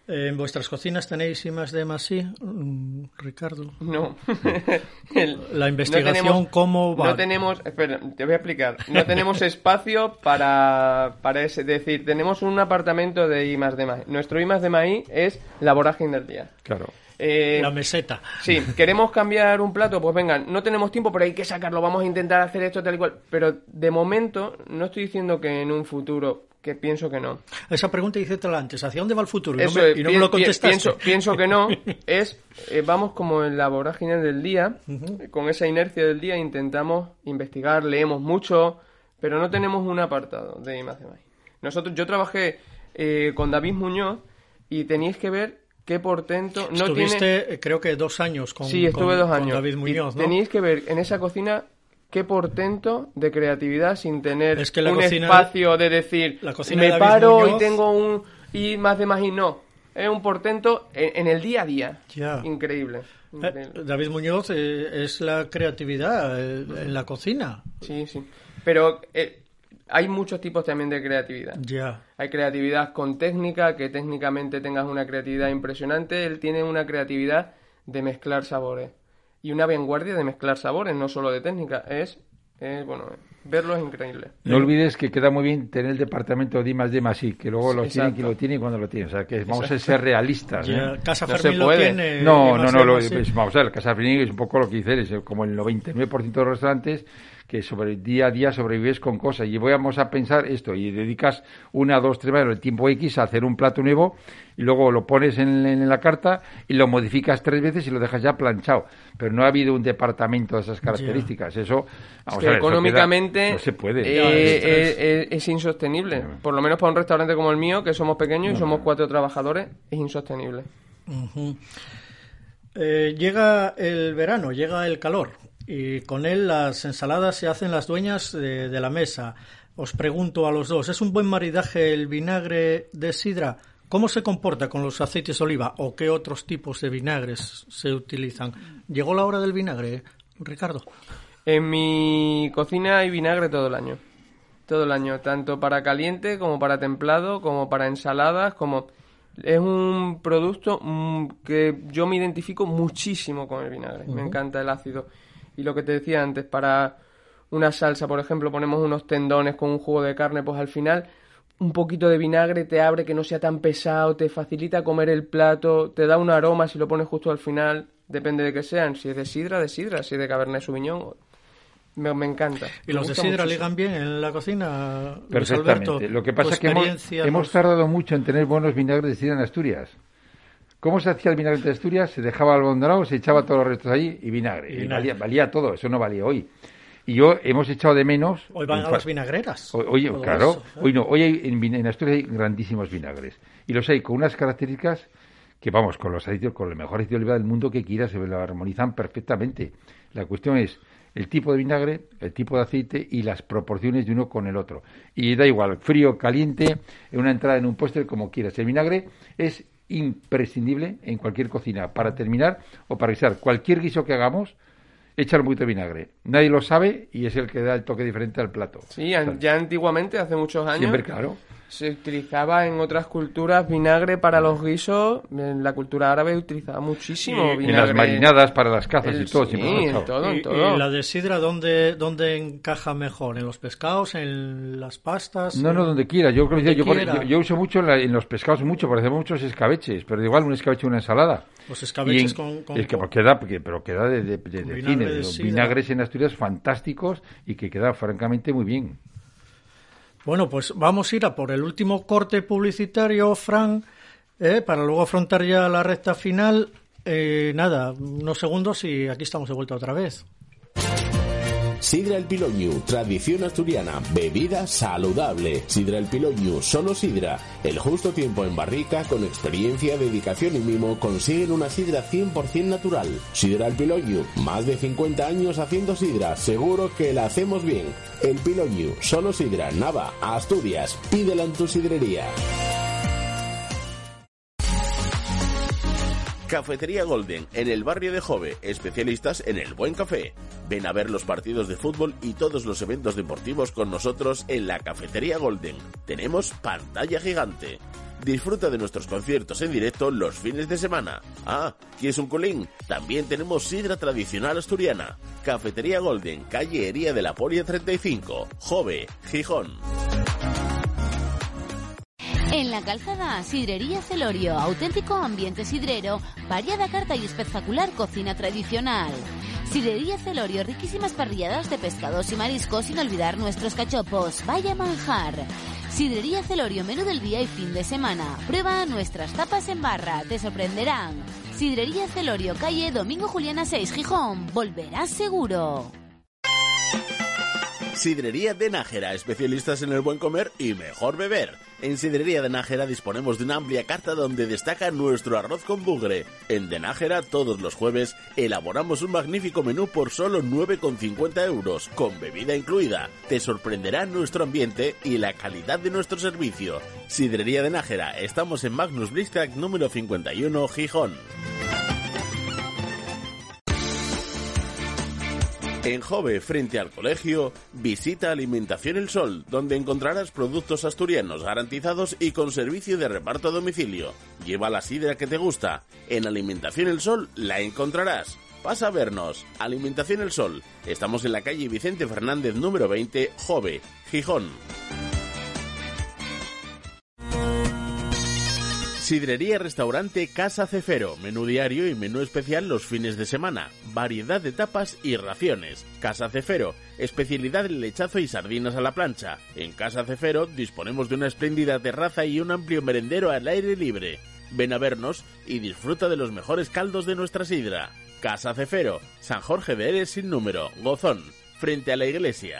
¿En vuestras cocinas tenéis I más D más I, mm, Ricardo? No. La investigación, tenemos- ¿cómo va? No tenemos, espera, te voy a explicar. No tenemos espacio para, para ese, es decir, tenemos un apartamento de I más D más I. Nuestro I más D más I es la vorágine del día. Claro. Eh, La meseta. Sí, queremos cambiar un plato, pues venga, no tenemos tiempo, pero hay que sacarlo, vamos a intentar hacer esto tal y cual. Pero de momento, no estoy diciendo que en un futuro, que pienso que no. Esa pregunta hice antes. ¿Hacia dónde va el futuro? Y no Eso me, y no me lo contestaste. Pienso, pienso que no. Es, eh, vamos como en la vorágine del día, eh, con esa inercia del día intentamos investigar, leemos mucho, pero no tenemos un apartado de más. Nosotros, yo trabajé eh, con David Muñoz y tenéis que ver qué portento... No Estuviste, tiene... eh, creo que dos años con, Sí, estuve con- dos con años. David Muñoz, ¿no? Tenéis que ver en esa cocina qué portento de creatividad sin tener Es que un cocina- espacio de decir la cocina de me paro Muñoz- y tengo un y más de más y no. Es un portento en, en el día a día. Ya. Increíble. Eh, increíble. David Muñoz eh, es la creatividad eh, en la cocina. Sí, sí. Pero hay muchos tipos también de creatividad. Ya. Hay creatividad con técnica, que técnicamente tengas una creatividad impresionante. Él tiene una creatividad de mezclar sabores. Y una vanguardia de mezclar sabores, no solo de técnica. Es, es, bueno, verlo es increíble. No olvides que queda muy bien tener el departamento de más D más I, que luego lo Exacto. tienen quien lo tiene y cuando lo tiene. O sea, que vamos a ser realistas. Ya, ¿eh? Casa No se Fermín lo tiene. No, y no, no, de lo- pues, vamos a ver, el Casa Fermín es un poco lo que dice, es como el 99% de los restaurantes que sobre día a día sobrevives con cosas y voy vamos a pensar esto y dedicas una, dos, tres horas el tiempo X a hacer un plato nuevo y luego lo pones en, en la carta y lo modificas tres veces y lo dejas ya planchado. Pero no ha habido un departamento de esas características. Eso, vamos que a ver, eso económicamente queda- no se puede. eh, eh, es- eh, es insostenible. Por lo menos para un restaurante como el mío, que somos pequeños y somos cuatro trabajadores, es insostenible. Eh, llega el verano, llega el calor y con él las ensaladas se hacen las dueñas de, de la mesa. Os pregunto a los dos, ¿es un buen maridaje el vinagre de sidra? ¿Cómo se comporta con los aceites de oliva o qué otros tipos de vinagres se utilizan? ¿Llegó la hora del vinagre, Ricardo? En mi cocina hay vinagre todo el año. Todo el año, tanto para caliente como para templado, como para ensaladas, como... Es un producto mm, que yo me identifico muchísimo con el vinagre. Me encanta el ácido. Y lo que te decía antes, para una salsa, por ejemplo, ponemos unos tendones con un jugo de carne, pues al final un poquito de vinagre te abre que no sea tan pesado, te facilita comer el plato, te da un aroma si lo pones justo al final, depende de que sean, si es de sidra, de sidra, si es de Cabernet Sauvignon, me, me encanta. ¿Y los de sidra ligan bien en la cocina? Luis Perfectamente. Alberto? Lo que pasa ¿Tu es que hemos, hemos tardado mucho en tener buenos vinagres de sidra en Asturias. ¿Cómo se hacía el vinagre de Asturias? Se dejaba almondonado, se echaba todos los restos allí y vinagre. Y Y vinagre. valía, valía todo, eso no valía hoy. Y yo hemos echado de menos. Hoy van a las vinagreras. Hoy, claro, eso, ¿eh? hoy no. Hoy hay, en, Asturias hay grandísimos vinagres. Y los hay con unas características que, vamos, con los aceitios, con el mejor aceite de oliva del mundo que quieras, se lo armonizan perfectamente. La cuestión es el tipo de vinagre, el tipo de aceite y las proporciones de uno con el otro. Y da igual, frío, caliente, en una entrada, en un postre, como quieras. El vinagre es imprescindible en cualquier cocina para terminar o para guisar. Cualquier guiso que hagamos, echar poquito de vinagre. Nadie lo sabe y es el que da el toque diferente al plato. Sí, ya antiguamente, hace muchos años, Siempre, claro. Se utilizaba en otras culturas vinagre para los guisos. En la cultura árabe utilizaba muchísimo Y- vinagre. En las marinadas para las cazas El- y todo, sí, en todo, ¿Y, en todo. y la de sidra dónde, dónde encaja mejor? ¿En los pescados? ¿En las pastas? No, no, donde quiera. Yo, creo que Donde yo, por- quiera. yo- yo uso mucho en, la- en los pescados, mucho, porque hacemos muchos escabeches, pero igual un escabeche y una ensalada. Los Y escabeches en- con, con- es que porque da, porque- pero queda de, de- de- de vinagre cine, los sidra. vinagres en Asturias fantásticos y que queda francamente muy bien. Bueno, pues vamos a ir a por el último corte publicitario, Fran, eh, para luego afrontar ya la recta final. Eh, nada, unos segundos y aquí estamos de vuelta otra vez. Sidra El Piloñu, tradición asturiana, bebida saludable. Sidra El Piloñu, solo sidra. El justo tiempo en barrica, con experiencia, dedicación y mimo, consiguen una sidra 100% natural. Sidra El Piloñu, más de 50 años haciendo sidra, seguro que la hacemos bien. El Piloñu, solo sidra, Nava, Asturias, pídela en tu sidrería. Cafetería Golden, en el barrio de Jove, especialistas en el buen café. Ven a ver los partidos de fútbol y todos los eventos deportivos con nosotros en la Cafetería Golden. Tenemos pantalla gigante. Disfruta de nuestros conciertos en directo los fines de semana. Ah, ¿quieres un colín? También tenemos sidra tradicional asturiana. Cafetería Golden, calle Hería de la Polia 35, Jove, Gijón. En la calzada, Sidrería Celorio, auténtico ambiente sidrero, variada carta y espectacular cocina tradicional. Sidrería Celorio, riquísimas parrilladas de pescados y mariscos, sin olvidar nuestros cachopos. Vaya manjar. Sidrería Celorio, menú del día y fin de semana. Prueba nuestras tapas en barra, te sorprenderán. Sidrería Celorio, calle Domingo Juliana 6, Gijón. Volverás seguro. Sidrería de Nájera, especialistas en el buen comer y mejor beber. En Sidrería de Nájera disponemos de una amplia carta donde destaca nuestro arroz con bugre. En De Nájera, todos los jueves, elaboramos un magnífico menú por solo 9,50 euros, con bebida incluida. Te sorprenderá nuestro ambiente y la calidad de nuestro servicio. Sidrería de Nájera, estamos en Magnus Blistac número 51, Gijón. En Jove, frente al colegio, visita Alimentación El Sol, donde encontrarás productos asturianos garantizados y con servicio de reparto a domicilio. Lleva la sidra que te gusta. En Alimentación El Sol la encontrarás. Pasa a vernos. Alimentación El Sol. Estamos en la calle Vicente Fernández número 20, Jove, Gijón. Sidrería Restaurante Casa Cefero, menú diario y menú especial los fines de semana, variedad de tapas y raciones. Casa Cefero, especialidad en lechazo y sardinas a la plancha. En Casa Cefero disponemos de una espléndida terraza y un amplio merendero al aire libre. Ven a vernos y disfruta de los mejores caldos de nuestra sidra. Casa Cefero, San Jorge de Eres sin número, Gozón, frente a la iglesia.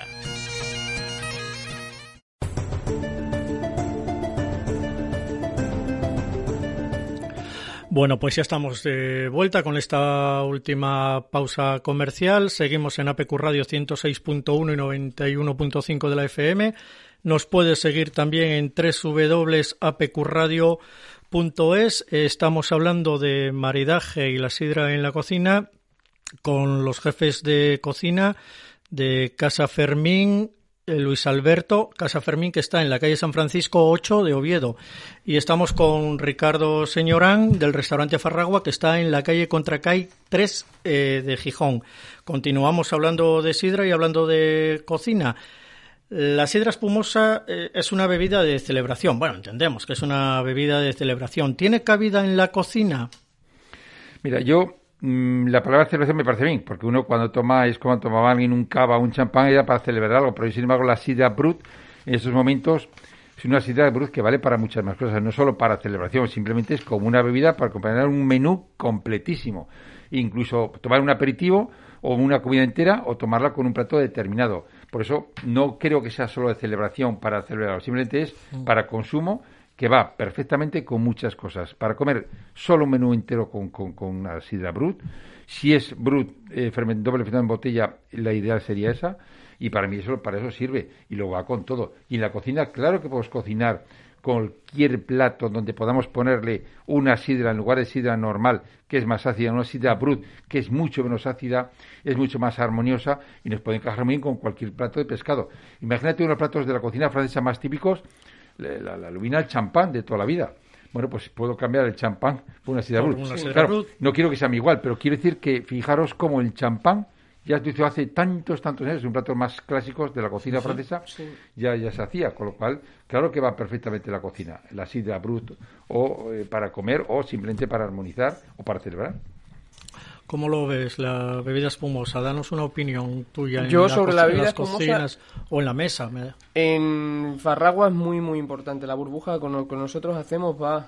Bueno, pues ya estamos de vuelta con esta última pausa comercial. Seguimos en APQ Radio 106.1 y 91.5 de la FM. Nos puedes seguir también en www.apqradio.es. Estamos hablando de maridaje y la sidra en la cocina con los jefes de cocina de Casa Fermín, Luis Alberto Casa Fermín, que está en la calle San Francisco 8 de Oviedo. Y estamos con Ricardo Señorán, del restaurante Farragua, que está en la calle Contracay 3 eh, de Gijón. Continuamos hablando de sidra y hablando de cocina. La sidra espumosa eh, es una bebida de celebración. Bueno, entendemos que es una bebida de celebración. ¿Tiene cabida en la cocina? Mira, yo la palabra celebración me parece bien, porque uno cuando toma es como tomaba alguien un cava un champán era para celebrar algo, pero sin embargo la sidra brut en estos momentos es una sidra brut que vale para muchas más cosas, no solo para celebración, simplemente es como una bebida para acompañar un menú completísimo. Incluso tomar un aperitivo o una comida entera o tomarla con un plato determinado. Por eso no creo que sea solo de celebración para celebrar, simplemente es mm. para consumo que va perfectamente con muchas cosas. Para comer solo un menú entero con, con, una sidra brut. Si es brut, eh, doble fermentado en botella, la ideal sería esa. Y para mí eso, para eso sirve. Y luego va con todo. Y en la cocina, claro que podemos cocinar cualquier plato donde podamos ponerle una sidra en lugar de sidra normal, que es más ácida, una sidra brut, que es mucho menos ácida, es mucho más armoniosa y nos puede encajar muy bien con cualquier plato de pescado. Imagínate unos platos de la cocina francesa más típicos, la, la, el champán de toda la vida. Bueno, pues puedo cambiar el champán por una sidra brut. no quiero que sea igual, pero quiero decir que fijaros cómo el champán ya dicho hace tantos, tantos años, un plato más clásicos de la cocina francesa, Ya, ya se hacía, con lo cual, claro que va perfectamente la cocina, la sidra brut, o eh, para comer, o simplemente para armonizar, o para celebrar. ¿Cómo lo ves, la bebida espumosa? Danos una opinión tuya. Yo en sobre la, bebida las cocinas o en la mesa. En Farragua es muy, muy importante. La burbuja con lo que nosotros hacemos va,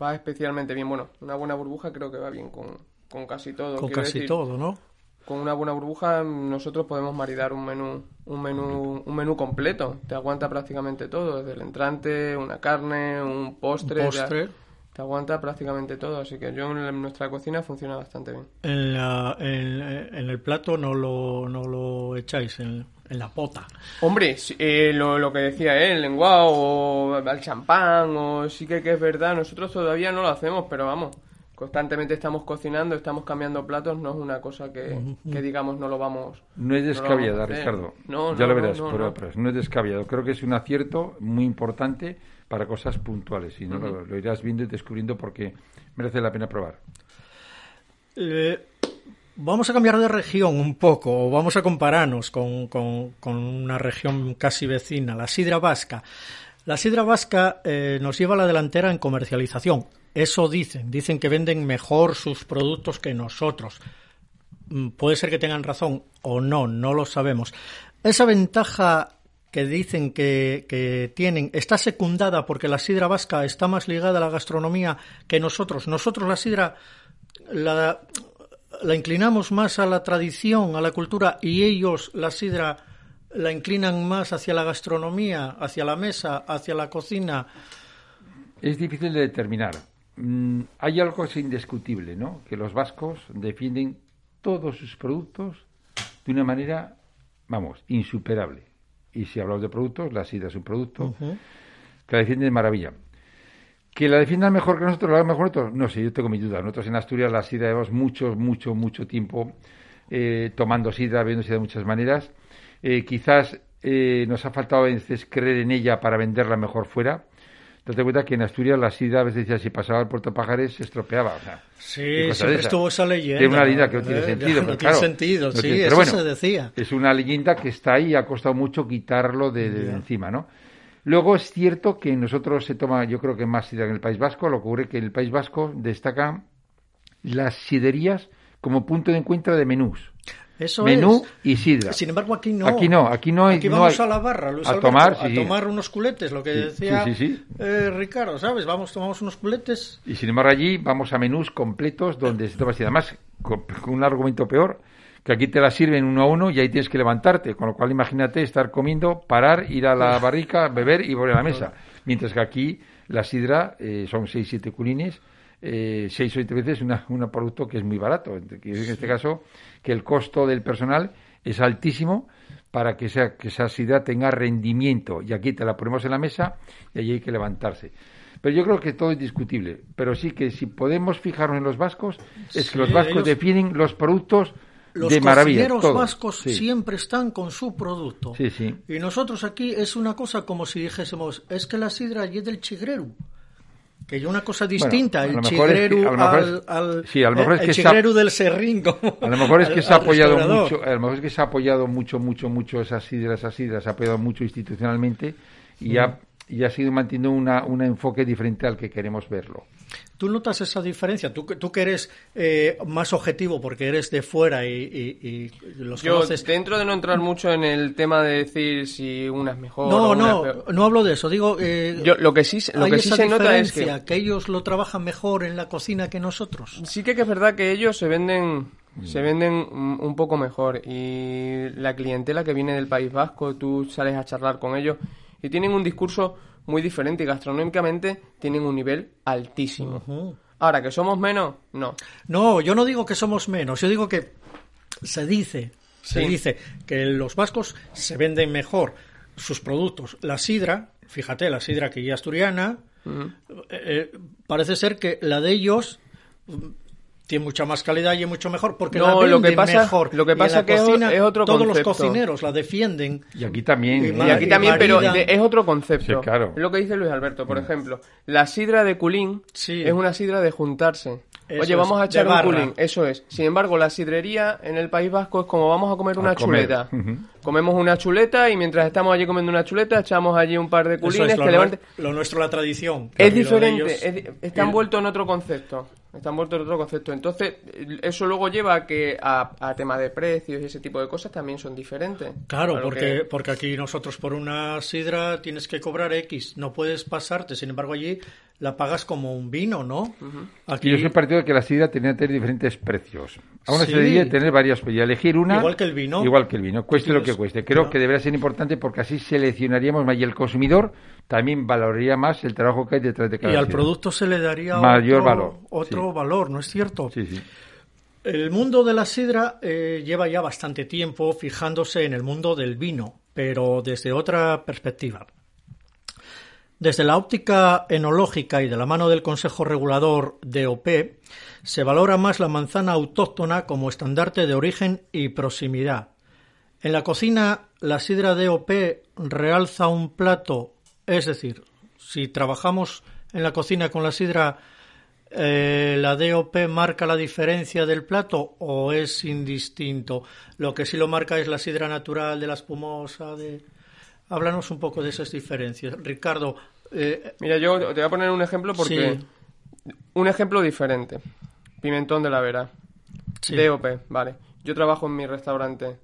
va especialmente bien. Bueno, una buena burbuja creo que va bien con, con casi todo. Con casi todo, ¿no? con una buena burbuja nosotros podemos maridar un menú un menú un menú completo te aguanta prácticamente todo desde el entrante una carne un postre, postre. Te, aguanta prácticamente todo así que yo en nuestra cocina funciona bastante bien en, en, el plato no lo, no lo echáis en, la pota. Hombre, eh, lo, lo, que decía él, el lenguado o el champán, o sí que, que es verdad, nosotros todavía no lo hacemos, pero vamos, constantemente estamos cocinando, estamos cambiando platos, no es una cosa que, digamos no lo vamos. No es descabellada, Ricardo. No, ya lo verás, pero, no es descabellado. Creo que es un acierto muy importante para cosas puntuales y no lo, irás viendo y descubriendo porque merece la pena probar. Eh, vamos a cambiar de región un poco, vamos a compararnos con, con, una región casi vecina, la sidra vasca. La sidra vasca eh, nos lleva a la delantera en comercialización. Eso dicen, dicen que venden mejor sus productos que nosotros. Mm, puede ser que tengan razón o no, no lo sabemos. Esa ventaja que dicen que, tienen está secundada porque la sidra vasca está más ligada a la gastronomía que nosotros. Nosotros la sidra la, inclinamos más a la tradición, a la cultura, y ellos la sidra la inclinan más hacia la gastronomía, hacia la mesa, hacia la cocina. Es difícil de determinar. Mm, hay algo que es indiscutible, ¿no? Que los vascos defienden todos sus productos de una manera, vamos, insuperable. Y si hablamos de productos, la sidra es un producto que la defienden de maravilla. ¿Que la defiendan mejor que nosotros, la mejor nosotros? No sé, yo tengo mi duda. Nosotros en Asturias la sidra llevamos mucho, mucho, mucho tiempo eh, tomando sidra, bebiendo sidra de muchas maneras. Eh, quizás eh, nos ha faltado a veces creer en ella para venderla mejor fuera Date cuenta que en Asturias la sida a veces decía si pasaba el Puerto Pajares se estropeaba. O sea, sí, siempre estuvo esa leyenda. Es una leyenda que no tiene sentido. no tiene sentido, sí, eso se decía. Es una leyenda que está ahí y ha costado mucho quitarlo de, encima, ¿no? Luego es cierto que nosotros se toma, yo creo que más sidra en el País Vasco, lo que ocurre que en el País Vasco destacan las siderías como punto de encuentro de menús. Eso menú y sidra. Sin embargo, aquí no. Aquí no, aquí no hay. Aquí vamos a la barra, a tomar, a tomar unos culetes, lo que decía eh, Ricardo, ¿sabes? Vamos, tomamos unos culetes. Y sin embargo, allí vamos a menús completos donde se toma sidra. Además, con, un argumento peor, que aquí te la sirven uno a uno y ahí tienes que levantarte. Con lo cual, imagínate estar comiendo, parar, ir a la barrica, beber y volver a la mesa. Mientras que aquí la sidra eh, son 6-7 culines eh, seis o siete veces un producto que es muy barato. En este caso, que el costo del personal es altísimo para que, sea, que esa sidra tenga rendimiento. Y aquí te la ponemos en la mesa y allí hay que levantarse. Pero yo creo que todo es discutible. Pero sí que si podemos fijarnos en los vascos, es que los vascos definen los productos de maravilla. Los vascos siempre están con su producto. Sí, sí. Y nosotros aquí es una cosa como si dijésemos, es que la sidra allí es del chigrero. Que hay una cosa distinta, Bueno, el mejor es que- chigrero al, es- al- sí, a lo mejor eh, es que el chigrero del serrín. como A lo mejor es que al- se ha apoyado mucho, a lo mejor es que se ha apoyado mucho, mucho, mucho, mucho esas sidras, esas sidras, se ha apoyado mucho institucionalmente y Mm. ha, y ha sido manteniendo una, un enfoque diferente al que queremos verlo. ¿Tú notas esa diferencia? Tú, que- tú que eres eh, más objetivo porque eres de fuera y, y- y los Yo, conoces. dentro de no entrar mucho en el tema de decir si una es mejor No, o una no, es peor. no hablo de eso. Digo, eh, Yo, lo que sí, se- lo hay que sí esa se nota es que diferencia, que ellos lo trabajan mejor en la cocina que nosotros. sí que, que es verdad que ellos se venden se venden un un poco mejor y la clientela que viene del País Vasco, tú sales a charlar con ellos y tienen un discurso muy diferente y gastronómicamente tienen un nivel altísimo. Ahora, ¿que somos menos? No. No, yo no digo que somos menos, yo digo que se dice, se Sí. dice que los vascos se venden mejor sus productos. La sidra, fíjate, la sidra que ya asturiana, eh, eh, parece ser que la de ellos tiene mucha más calidad y es mucho mejor porque No, la lo venden que pasa- mejor. lo que pasa que es o- cocina, es otro todos concepto. los cocineros la defienden. Y aquí también. Y ¿eh? Y aquí también, pero de- es otro concepto. Sí, claro. Es lo que dice Luis Alberto. Por ejemplo, la sidra de culín Sí. es una sidra de juntarse. Eso Oye, vamos a echar un culín. Eso es. Sin embargo, la sidrería en el País Vasco es como vamos a comer una comer. chuleta. Comemos una chuleta y mientras estamos allí comiendo una chuleta, echamos allí un par de Eso culines es lo, levanten. lo nuestro, la tradición. Es lo diferente, ellos- es di- está el- envuelto en otro concepto. Está envuelto en otro concepto. Entonces, eso luego lleva a que a, a tema de precios y ese tipo de cosas también son diferentes. Claro, porque, que- porque aquí nosotros por una sidra tienes que cobrar X, no puedes pasarte, sin embargo allí la pagas como un vino, ¿no? Aquí, Y yo soy partido de que la sidra tenía que tener diferentes precios. Aún así Sí. debería tener varios y elegir una. Igual que el vino. Igual que el vino, cueste lo que cueste. Creo claro. que debería ser importante porque así seleccionaríamos más y el consumidor también valoraría más el trabajo que hay detrás de cada y al sidra. producto se le daría Mayor otro, valor, otro sí. Valor, ¿no es cierto? Sí, sí. El mundo de la sidra eh, lleva ya bastante tiempo fijándose en el mundo del vino, pero desde otra perspectiva. Desde la óptica enológica y de la mano del Consejo Regulador DOP, se valora más la manzana autóctona como estandarte de origen y proximidad. En la cocina, la sidra DOP realza un plato, es decir, si trabajamos en la cocina con la sidra, eh, ¿la DOP marca la diferencia del plato o es indistinto? Lo que sí lo marca es la sidra natural de la espumosa. De... Háblanos un poco de esas diferencias. Ricardo, eh, Mira, yo te voy a poner un ejemplo porque... Sí. Un ejemplo diferente. Pimentón de la Vera. Sí. DOP, vale. Yo trabajo en mi restaurante.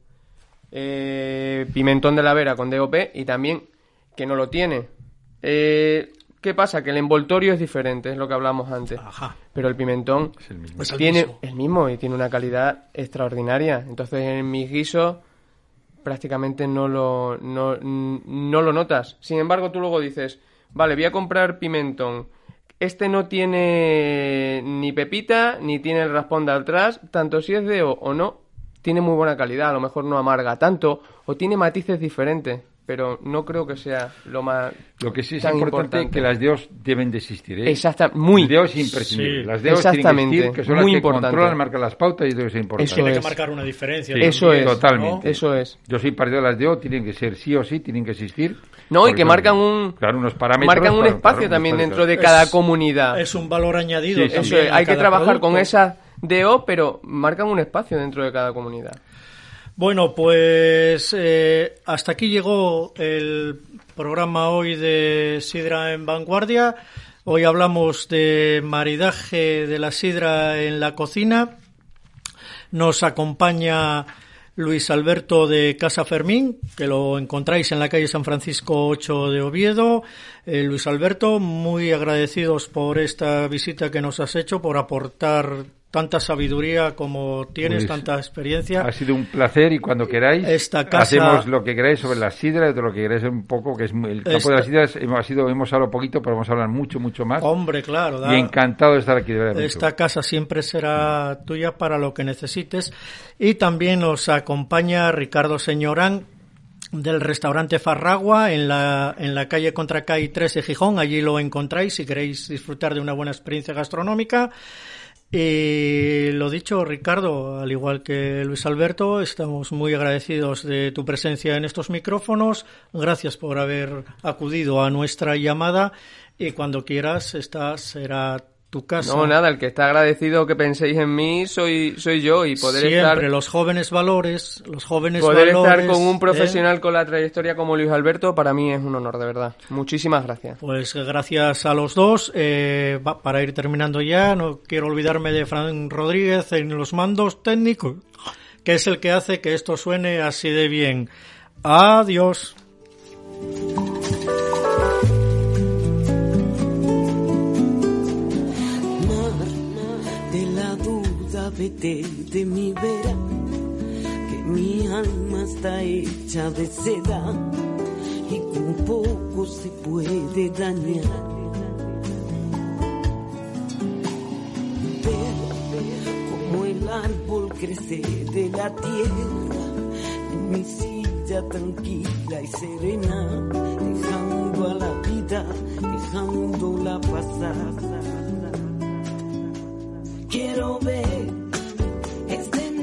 eh, pimentón de la Vera con DOP y también que no lo tiene. Eh, ¿Qué pasa? Que el envoltorio es diferente, es lo que hablamos antes. ajá, Pero el pimentón Es el mismo. es el tiene mismo. el mismo y tiene una calidad extraordinaria. Entonces en mis guisos prácticamente no lo, no, no lo notas. Sin embargo, tú luego dices, vale, voy a comprar pimentón. Este no tiene ni pepita, ni tiene el raspón de atrás, tanto si es de o, o no, tiene muy buena calidad, a lo mejor no amarga tanto, o tiene matices diferentes, pero no creo que sea lo más... Lo que sí es tan importante, que las DEOs deben de existir. ¿eh? Exacta, muy. El DEO es imprescindible. Sí. las DEOs tienen que Exactamente, existir, que son muy las que importante. controlan, marcan las pautas y debe ser importante. Eso Tiene es. que marcar una diferencia. Sí, Eso es. Totalmente. Eso es. Yo soy partidario de las DEO, tienen que ser sí o sí, tienen que existir. No, y que marcan un Claro, unos parámetros. marcan un para- espacio claro, también dentro de cada Es- comunidad. Es un valor añadido. Sí, Eso es, hay que trabajar con producto. esa DO, pero marcan un espacio dentro de cada comunidad. Bueno, pues eh, hasta aquí llegó el programa hoy de Sidra en Vanguardia. Hoy hablamos de maridaje de la sidra en la cocina. Nos acompaña Luis Alberto de Casa Fermín, que lo encontráis en la calle San Francisco 8 de Oviedo. Eh, Luis Alberto, muy agradecidos por esta visita que nos has hecho, por aportar tanta sabiduría como tienes, Pues, tanta experiencia. Ha sido un placer y cuando queráis Esta casa- hacemos lo que queráis sobre la sidra, de lo que queráis un poco, que es el campo Esta- de las sidras hemos, sido, hemos hablado poquito, pero vamos a hablar mucho, mucho más. Hombre, claro. da- y encantado de estar aquí. de verdad, mucho. Esta casa siempre será tuya para lo que necesites. Y también nos acompaña Ricardo Señorán del restaurante Farragua en la, en la calle Contracay 3 de Gijón. Allí lo encontráis si queréis disfrutar de una buena experiencia gastronómica. Y lo dicho, Ricardo, al igual que Luis Alberto, estamos muy agradecidos de tu presencia en estos micrófonos. Gracias por haber acudido a nuestra llamada y cuando quieras, esta será tu casa. No, nada, el que está agradecido que penséis en mí soy, soy yo y poder Siempre estar... los jóvenes valores, los jóvenes Poder valores, estar con un ¿eh? profesional con la trayectoria como Luis Alberto para mí es un honor, de verdad. Muchísimas gracias. Pues gracias a los dos. Eh, para ir terminando ya, no quiero olvidarme de Fran Rodríguez en los mandos técnicos, que es el que hace que esto suene así de bien. Adiós. Vete de mi vera, que mi alma está hecha de seda y con poco se puede dañar. Ver como el árbol crece de la tierra, en mi silla tranquila y serena, dejando a la vida, dejándola pasar. Quiero ver It's been